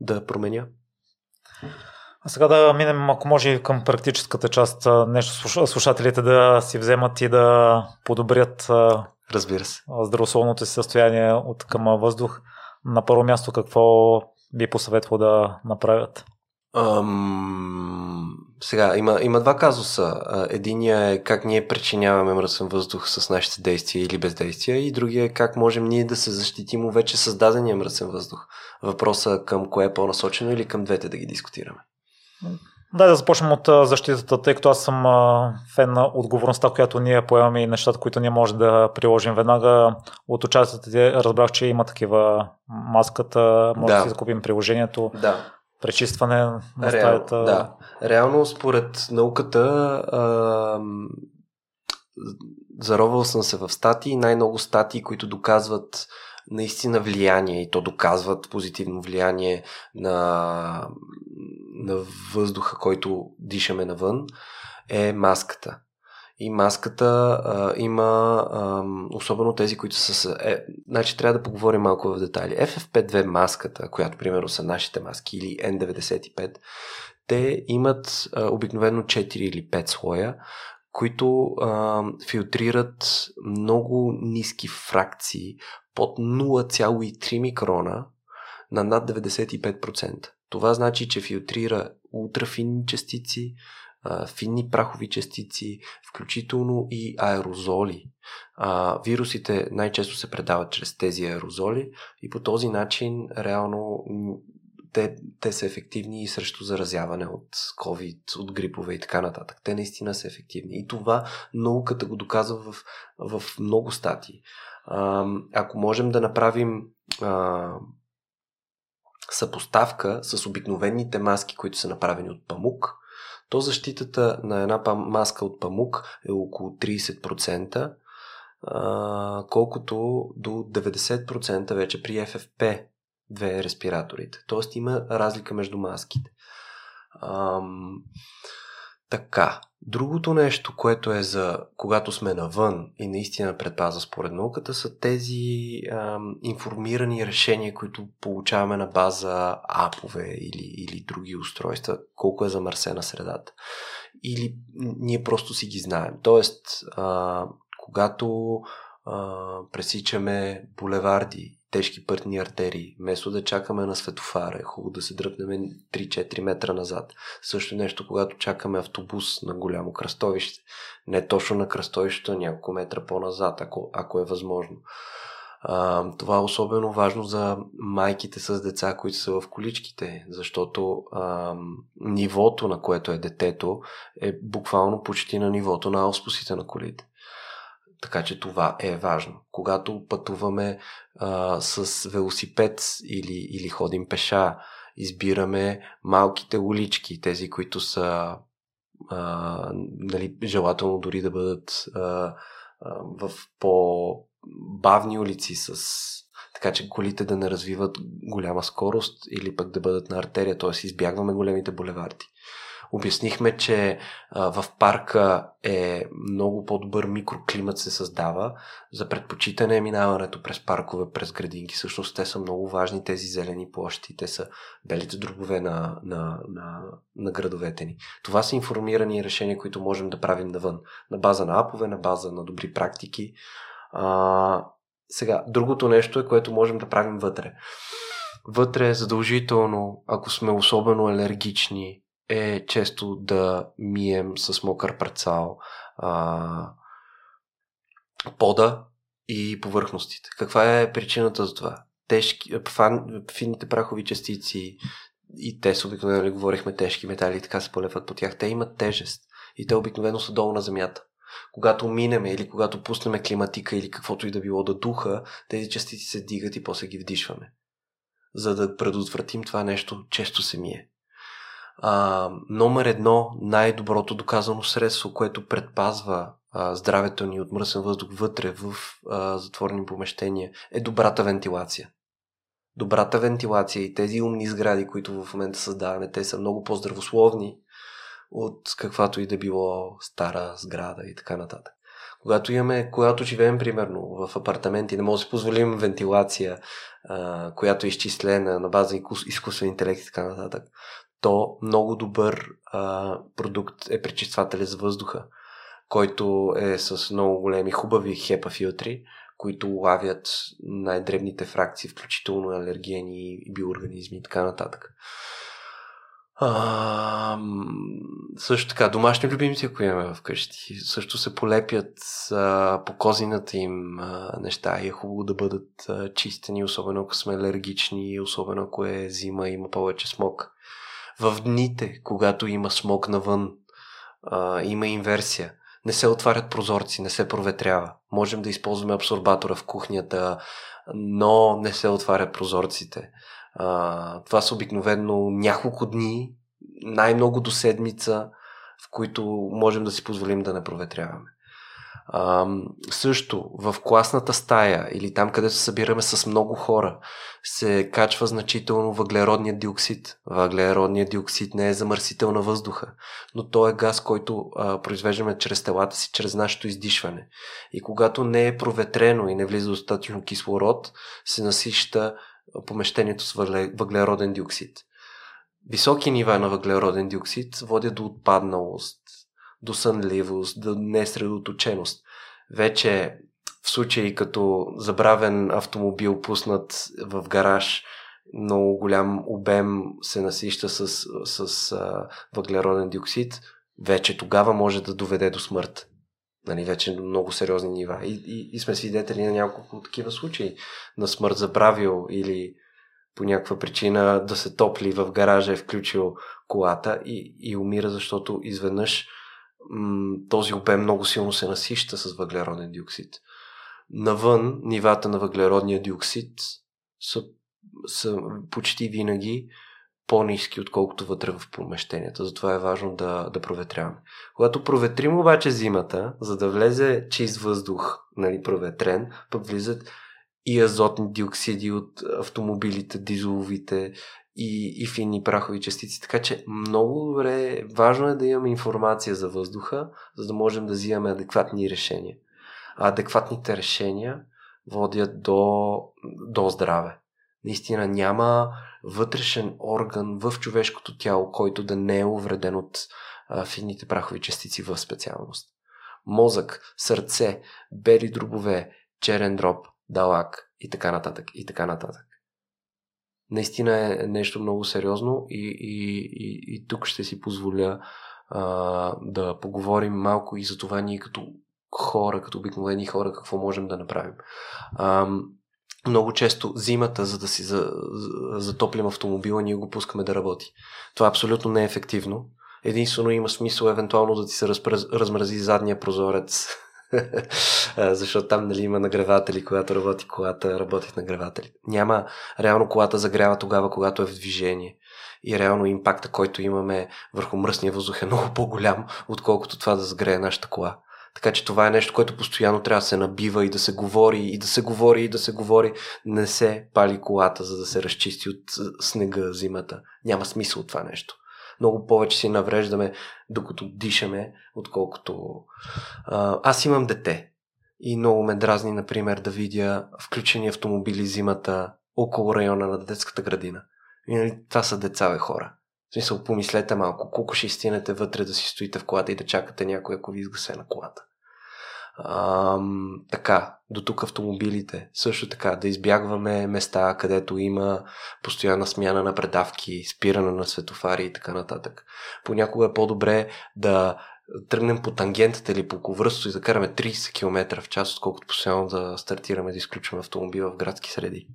Speaker 1: да променя.
Speaker 2: А сега да минем, ако може, към практическата част. Нещо слушателите да си вземат и да подобрят
Speaker 1: Разбира се.
Speaker 2: здравословното си състояние от към въздух. На първо място какво би посъветвал да направят?
Speaker 1: Ам, сега, има, има два казуса. Единия е как ние причиняваме мръсен въздух с нашите действия или бездействия и другия е как можем ние да се защитим от вече създадения мръсен въздух. Въпроса към кое е по-насочено или към двете да ги дискутираме.
Speaker 2: Да, да започнем от защитата, тъй като аз съм фен на отговорността, която ние поемаме и нещата, които ние можем да приложим веднага. От участията разбрах, че има такива маската, може да, да си закупим приложението.
Speaker 1: Да.
Speaker 2: Пречистване на Реал, стаята.
Speaker 1: Да. Реално, според науката, а, заровал съм се в статии, най-много статии, които доказват наистина влияние и то доказват позитивно влияние на, на въздуха, който дишаме навън, е маската. И маската а, има, а, особено тези, които са с... Е, значи трябва да поговорим малко в детайли. FFP2 маската, която примерно са нашите маски, или N95, те имат а, обикновено 4 или 5 слоя, които а, филтрират много ниски фракции под 0,3 микрона на над 95%. Това значи, че филтрира ултрафинни частици, финни прахови частици, включително и аерозоли. вирусите най-често се предават чрез тези аерозоли и по този начин реално те, те са ефективни и срещу заразяване от COVID, от грипове и така нататък. Те наистина са ефективни. И това науката го доказва в, в много статии. Ако можем да направим съпоставка с обикновените маски, които са направени от памук, то защитата на една маска от памук е около 30%, а, колкото до 90% вече при FFP две респираторите. Тоест има разлика между маските. Ам, така, другото нещо, което е за когато сме навън и наистина предпаза според науката, са тези ам, информирани решения, които получаваме на база апове или, или други устройства, колко е замърсена средата. Или ние просто си ги знаем. Тоест, а, когато а, пресичаме булеварди тежки пътни артерии. Вместо да чакаме на светофара, е хубаво да се дръпнем 3-4 метра назад. Също нещо, когато чакаме автобус на голямо кръстовище. Не точно на кръстовището, няколко метра по-назад, ако, ако е възможно. А, това е особено важно за майките с деца, които са в количките, защото а, нивото, на което е детето, е буквално почти на нивото на ауспусите на колите. Така че това е важно. Когато пътуваме а, с велосипед или, или ходим пеша, избираме малките улички, тези, които са а, нали, желателно дори да бъдат а, а, в по-бавни улици, с, така че колите да не развиват голяма скорост или пък да бъдат на артерия, т.е. избягваме големите булеварди. Обяснихме, че а, в парка е много по-добър микроклимат се създава. За предпочитане е минаването през паркове, през градинки. Всъщност те са много важни, тези зелени площи. Те са белите дробове на, на, на, на градовете ни. Това са информирани решения, които можем да правим навън. На база на апове, на база на добри практики. А, сега, другото нещо е, което можем да правим вътре. Вътре е задължително, ако сме особено алергични, е често да мием с мокър працал а, пода и повърхностите. Каква е причината за това? Тежки, фан, финните прахови частици и те са обикновено, нали, говорихме, тежки метали и така се полепват по тях. Те имат тежест и те обикновено са долу на земята. Когато минеме или когато пуснеме климатика или каквото и да било да духа, тези частици се дигат и после ги вдишваме. За да предотвратим това нещо, често се мие. А, номер едно, най-доброто доказано средство, което предпазва а, здравето ни от мръсен въздух вътре в а, затворени помещения, е добрата вентилация. Добрата вентилация и тези умни сгради, които в момента създаваме, те са много по-здравословни от каквато и да било стара сграда и така нататък. Когато имаме, когато живеем примерно в апартаменти, не може да си позволим вентилация, а, която е изчислена на база изкуствен интелект и така нататък, то много добър а, продукт е пречиствателя за въздуха, който е с много големи хубави хепа филтри, които лавят най-дребните фракции, включително алергени и биоорганизми и така нататък. А, също така, домашни любимци, ако имаме вкъщи, също се полепят а, по козината им а, неща и е хубаво да бъдат а, чистени, особено ако сме алергични, особено ако е зима и има повече смог. В дните, когато има смог навън, а, има инверсия, не се отварят прозорци, не се проветрява. Можем да използваме абсорбатора в кухнята, но не се отварят прозорците. А, това са обикновено няколко дни, най-много до седмица, в които можем да си позволим да не проветряваме. А, също в класната стая или там, където се събираме с много хора, се качва значително въглеродния диоксид. Въглеродният диоксид не е замърсител на въздуха, но то е газ, който а, произвеждаме чрез телата си, чрез нашето издишване. И когато не е проветрено и не влиза достатъчно кислород, се насища помещението с въглероден диоксид. Високи нива на въглероден диоксид водят до отпадналост, до сънливост, до несредоточеност. Вече в случаи като забравен автомобил пуснат в гараж, много голям обем се насища с, с а, въглероден диоксид, вече тогава може да доведе до смърт нали, вече много сериозни нива. И, и, и сме свидетели на няколко такива случаи на смърт забравил или по някаква причина да се топли в гаража е включил колата и, и умира, защото изведнъж този обем много силно се насища с въглероден диоксид. Навън нивата на въглеродния диоксид са, са почти винаги по-низки, отколкото вътре в помещенията. Затова е важно да, да проветряваме. Когато проветрим обаче зимата, за да влезе чист въздух, нали, проветрен, пък влизат и азотни диоксиди от автомобилите, дизеловите и, и финни прахови частици. Така че много добре, важно е да имаме информация за въздуха, за да можем да взимаме адекватни решения. А адекватните решения водят до, до здраве. Наистина няма вътрешен орган в човешкото тяло, който да не е увреден от а, финните прахови частици в специалност. Мозък, сърце, бели дробове, черен дроб, далак и така нататък. И така нататък. Наистина е нещо много сериозно и, и, и, и тук ще си позволя а, да поговорим малко и за това ние като хора, като обикновени хора, какво можем да направим. А, много често зимата, за да си за, за, затоплим автомобила, ние го пускаме да работи. Това е абсолютно не е ефективно. Единствено има смисъл евентуално да ти се разпраз, размрази задния прозорец, защото там нали, има нагреватели, когато работи колата, работят нагреватели. Няма реално колата загрява тогава, когато е в движение. И реално импакта, който имаме върху мръсния въздух е много по-голям, отколкото това да загрее нашата кола. Така че това е нещо, което постоянно трябва да се набива и да се говори, и да се говори, и да се говори. Не се пали колата, за да се разчисти от снега зимата. Няма смисъл това нещо. Много повече си навреждаме, докато дишаме, отколкото... Аз имам дете и много ме дразни, например, да видя включени автомобили зимата около района на детската градина. И, нали, това са деца, бе, хора. В смисъл, помислете малко, колко ще стинете вътре да си стоите в колата и да чакате някой, ако ви изгасе на колата. Ам, така, до тук автомобилите. Също така, да избягваме места, където има постоянна смяна на предавки, спиране на светофари и така нататък. Понякога е по-добре да тръгнем по тангентата или по ковръсто и да караме 30 км в час, отколкото постоянно да стартираме да изключваме автомобила в градски среди.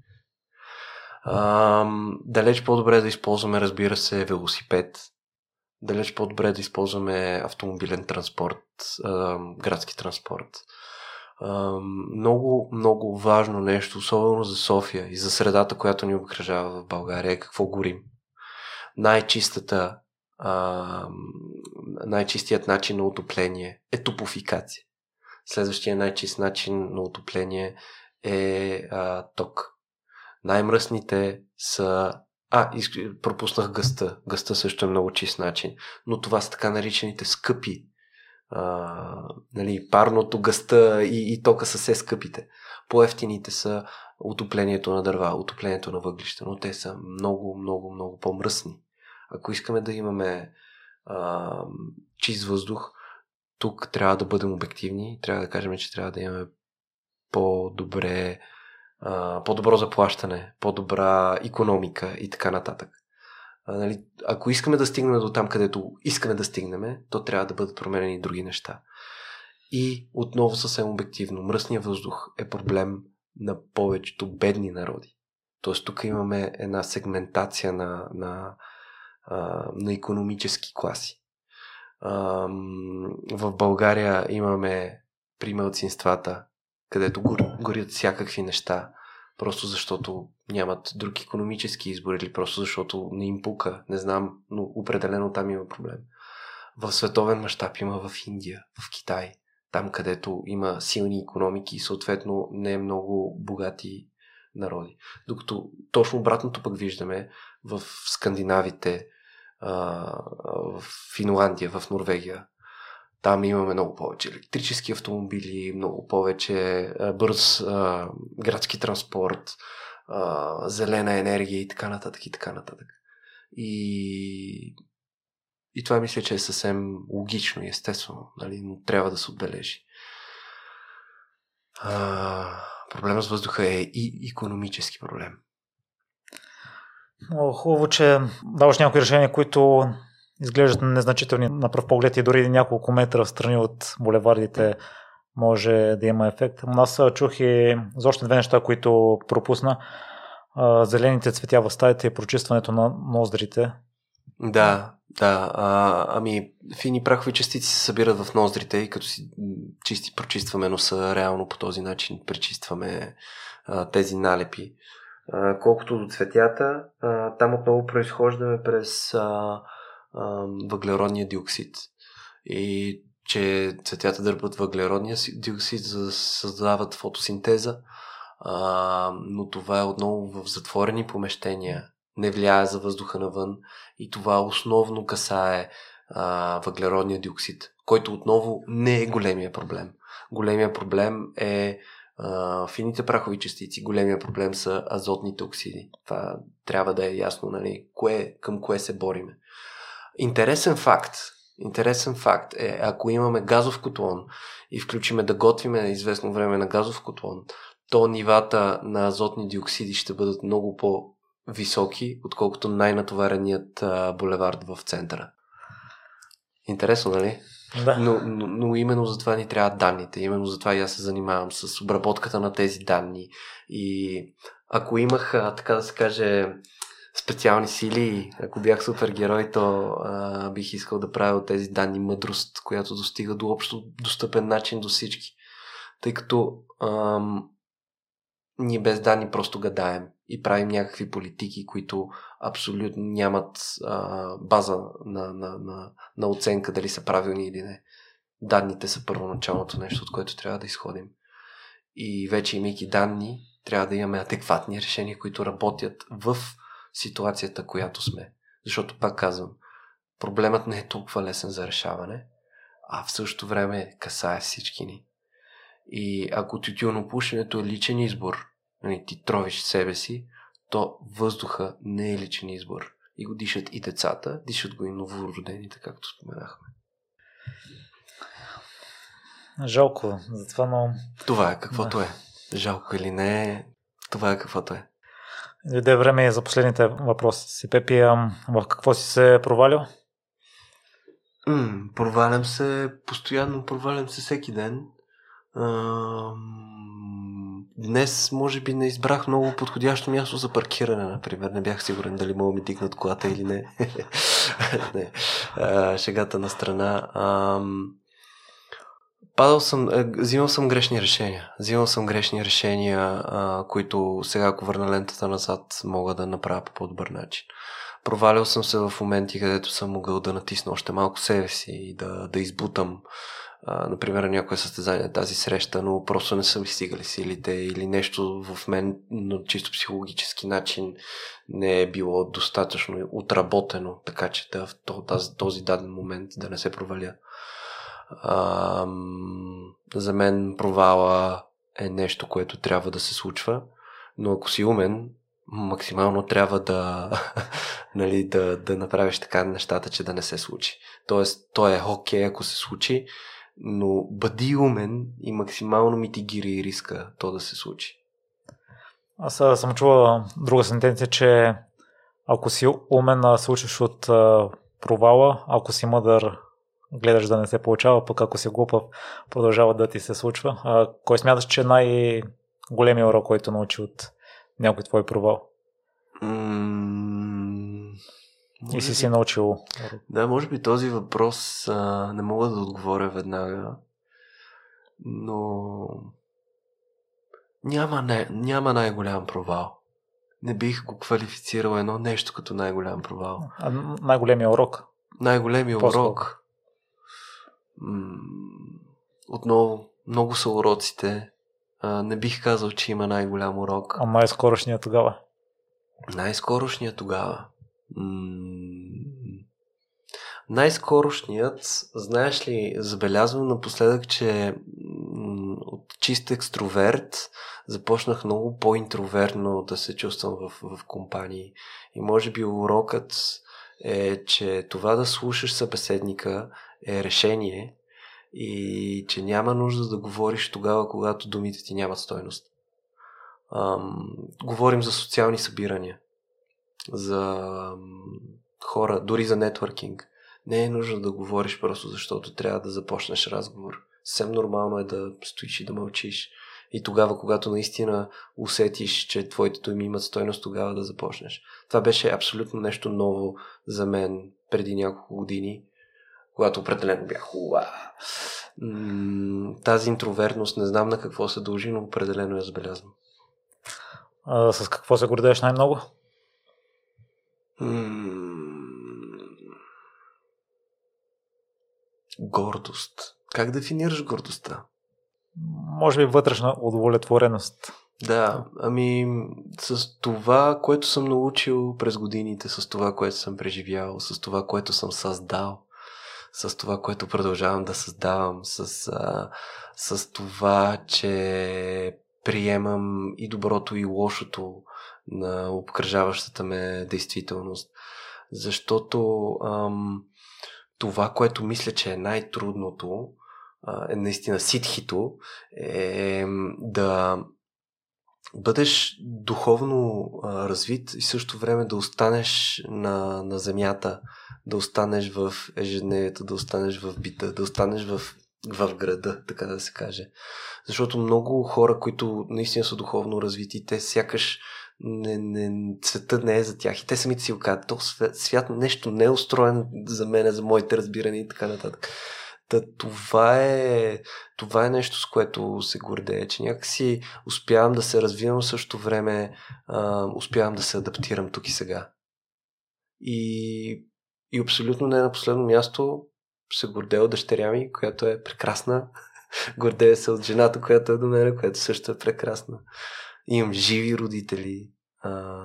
Speaker 1: Ам, далеч по-добре е да използваме, разбира се, велосипед. Далеч по-добре да използваме автомобилен транспорт, градски транспорт. Много, много важно нещо, особено за София и за средата, която ни обкръжава в България, е какво горим. Най-чистата, най-чистият начин на отопление е топофикация. Следващия най-чист начин на отопление е ток най-мръсните са... А, пропуснах гъста. Гъста също е много чист начин. Но това са така наричаните скъпи. А, нали, парното, гъста и, и тока са все скъпите. По-ефтините са отоплението на дърва, отоплението на въглища, но те са много, много, много по-мръсни. Ако искаме да имаме а, чист въздух, тук трябва да бъдем обективни, трябва да кажем, че трябва да имаме по-добре по-добро заплащане, по-добра економика и така нататък. А, нали, ако искаме да стигнем до там, където искаме да стигнем, то трябва да бъдат променени други неща. И отново съвсем обективно, мръсният въздух е проблем на повечето бедни народи. Тоест тук имаме една сегментация на, на, на економически класи. В България имаме при мълцинствата където горят всякакви неща, просто защото нямат друг економически избор или просто защото не им пука. Не знам, но определено там има проблем. В световен мащаб има в Индия, в Китай, там където има силни економики и съответно не е много богати народи. Докато точно обратното пък виждаме в Скандинавите, в Финландия, в Норвегия, там имаме много повече електрически автомобили, много повече бърз а, градски транспорт, а, зелена енергия и така нататък и така нататък. И, и това мисля, че е съвсем логично и естествено, нали? но трябва да се отбележи. А, проблема с въздуха е и економически проблем.
Speaker 2: Хубаво, че даваш някои решения, които изглеждат незначителни на пръв поглед и дори няколко метра в страни от булевардите може да има ефект. Аз чух и за още две неща, които пропусна. Зелените цветя в стаите и прочистването на ноздрите.
Speaker 1: Да, да. А, ами, фини прахови частици се събират в ноздрите и като си чисти прочистваме носа, реално по този начин пречистваме а, тези налепи. А, колкото до цветята, а, там отново произхождаме през а, въглеродния диоксид. И че цветята дърпат въглеродния диоксид, за да създават фотосинтеза, а, но това е отново в затворени помещения, не влияе за въздуха навън и това основно касае а, въглеродния диоксид, който отново не е големия проблем. Големия проблем е а, фините прахови частици, големия проблем са азотните оксиди. Това трябва да е ясно, нали, кое, към кое се бориме. Интересен факт, интересен факт е, ако имаме газов котлон и включиме да готвиме известно време на газов котлон, то нивата на азотни диоксиди ще бъдат много по-високи, отколкото най-натовареният а, булевард в центъра. Интересно, нали?
Speaker 2: Да.
Speaker 1: Но, но, но именно за това ни трябват данните. Именно за това и аз се занимавам с обработката на тези данни. И ако имах, така да се каже, специални сили. Ако бях супергерой, то а, бих искал да правя от тези данни мъдрост, която достига до общо достъпен начин до всички. Тъй като ам, ние без данни просто гадаем и правим някакви политики, които абсолютно нямат а, база на, на, на, на оценка дали са правилни или не. Данните са първоначалното нещо, от което трябва да изходим. И вече имайки данни, трябва да имаме адекватни решения, които работят в ситуацията, която сме. Защото, пак казвам, проблемът не е толкова лесен за решаване, а в същото време касае всички ни. И ако тютюнопушенето е личен избор, нали, ти тровиш себе си, то въздуха не е личен избор. И го дишат и децата, дишат го и новородените, както споменахме.
Speaker 2: Жалко, затова но...
Speaker 1: Това е каквото да. е. Жалко или не, това е каквото е.
Speaker 2: Дойде време за последните въпроси си. Пепи, в какво си се провалил?
Speaker 1: М, провалям се, постоянно провалям се всеки ден. Днес, може би, не избрах много подходящо място за паркиране, например. Не бях сигурен дали мога ми дигнат колата или не. не. А, шегата на страна. Падал съм, е, взимал съм грешни решения. Взимал съм грешни решения, които сега, ако върна лентата назад, мога да направя по по-добър начин. Провалял съм се в моменти, където съм могъл да натисна още малко себе си и да, да избутам например, някое състезание, тази среща, но просто не са ми стигали силите или нещо в мен на чисто психологически начин не е било достатъчно отработено, така че да в този даден момент да не се проваля. За мен провала е нещо, което трябва да се случва, но ако си умен, максимално трябва да, нали, да, да направиш така нещата, че да не се случи. Тоест, то е окей, ако се случи, но бъди умен и максимално митигири риска то да се случи.
Speaker 2: Аз съм чувал друга сентенция, че ако си умен, случиш от провала, ако си мъдър, гледаш да не се получава, пък ако си глупав, продължава да ти се случва. А, кой смяташ, че е най-големият урок, който научи от някой твой провал?
Speaker 1: Mm,
Speaker 2: и си си научил.
Speaker 1: Да, може би този въпрос а, не мога да отговоря веднага, но няма, не, няма най-голям провал. Не бих го квалифицирал едно нещо като най-голям провал.
Speaker 2: А най-големия урок?
Speaker 1: Най-големия урок. М- отново, много са уроците. А, не бих казал, че има най-голям урок.
Speaker 2: А най-скорошния тогава?
Speaker 1: Най-скорошния тогава. Най-скорошният, знаеш ли, забелязвам напоследък, че от чист екстроверт започнах много по-интроверно да се чувствам в, в компании. И може би урокът е, че това да слушаш събеседника е решение и че няма нужда да говориш тогава, когато думите ти нямат стойност. Ам, говорим за социални събирания за хора, дори за нетворкинг. Не е нужно да говориш просто защото трябва да започнеш разговор. Съвсем нормално е да стоиш и да мълчиш. И тогава, когато наистина усетиш, че твоите думи имат стойност, тогава да започнеш. Това беше абсолютно нещо ново за мен преди няколко години, когато определено бях уа. Тази интроверност не знам на какво се дължи, но определено я забелязвам.
Speaker 2: А, с какво се гордееш най-много?
Speaker 1: Гордост. Как дефинираш гордостта?
Speaker 2: Може би вътрешна удовлетвореност.
Speaker 1: Да, ами с това, което съм научил през годините, с това, което съм преживял, с това, което съм създал, с това, което продължавам да създавам, с, а, с това, че приемам и доброто, и лошото, на обкръжаващата ме действителност. Защото ам, това, което мисля, че е най-трудното, е наистина ситхито, е да бъдеш духовно развит и също време да останеш на, на земята, да останеш в ежедневието, да останеш в бита, да останеш в, в града, така да се каже. Защото много хора, които наистина са духовно развити, те сякаш не, не, света не е за тях. И те самите си го казват, то свят, свят нещо не е устроен за мен, за моите разбирания и така нататък. Та, това, е, това е нещо, с което се гордея, че някакси успявам да се развивам в същото време, а, успявам да се адаптирам тук и сега. И, и абсолютно не на последно място се гордея от дъщеря ми, която е прекрасна. гордея се от жената, която е до мен, която също е прекрасна имам живи родители. А,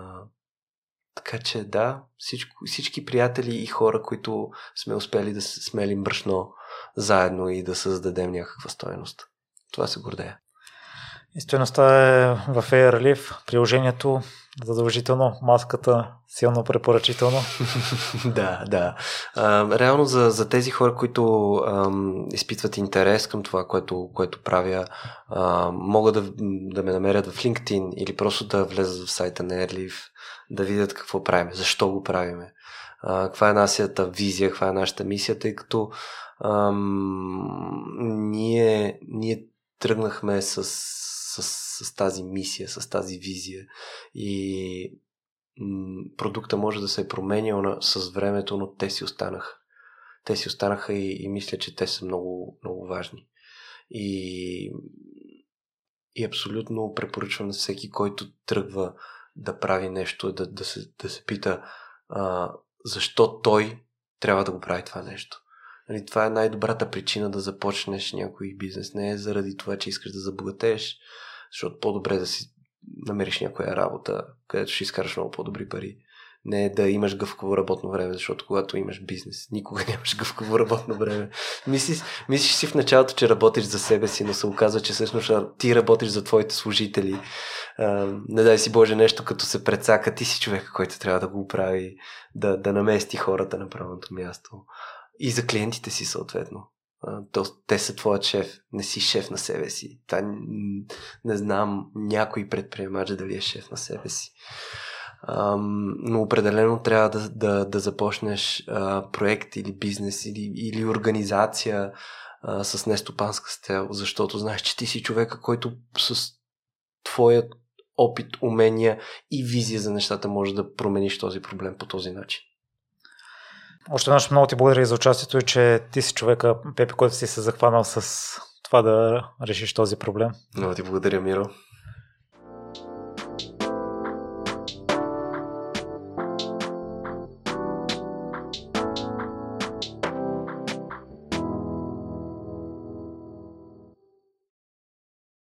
Speaker 1: така че да, всичко, всички приятели и хора, които сме успели да смелим брашно заедно и да създадем някаква стоеност. Това се гордея.
Speaker 2: И стоеността е в Airleaf, приложението задължително, маската силно препоръчително.
Speaker 1: да, да. А, реално за, за тези хора, които ам, изпитват интерес към това, което, което правя, а, могат да, да ме намерят в LinkedIn или просто да влезат в сайта на Airleaf, да видят какво правим, защо го правиме, а, каква е нашата визия, каква е нашата мисия, тъй като ам, ние, ние тръгнахме с, с, с тази мисия, с тази визия и продукта може да се е променял с времето, но те си останаха. Те си останаха и, и мисля, че те са много, много важни. И, и абсолютно препоръчвам на всеки, който тръгва да прави нещо, да, да, се, да се пита а, защо той трябва да го прави това нещо. Нали, това е най-добрата причина да започнеш някой бизнес. Не е заради това, че искаш да забогатееш, защото по-добре да си намериш някоя работа, където ще изкараш много по-добри пари. Не е да имаш гъвкаво работно време, защото когато имаш бизнес, никога нямаш гъвкаво работно време. Мислиш, мислиш си в началото, че работиш за себе си, но се оказва, че всъщност ти работиш за твоите служители. Не дай си Боже нещо, като се предсака, ти си човека, който трябва да го прави, да, да намести хората на правилното място. И за клиентите си съответно. То, те са твоят шеф, не си шеф на себе си. Това не знам някой предприемач дали е шеф на себе си. Um, но определено трябва да, да, да започнеш uh, проект или бизнес или, или организация uh, с нестопанска стел, защото знаеш, че ти си човека, който с твоят опит, умения и визия за нещата може да промениш този проблем по този начин.
Speaker 2: Още веднъж много ти благодаря за участието и че ти си човека, Пепи, който си се захванал с това да решиш този проблем.
Speaker 1: Много ти благодаря, Миро.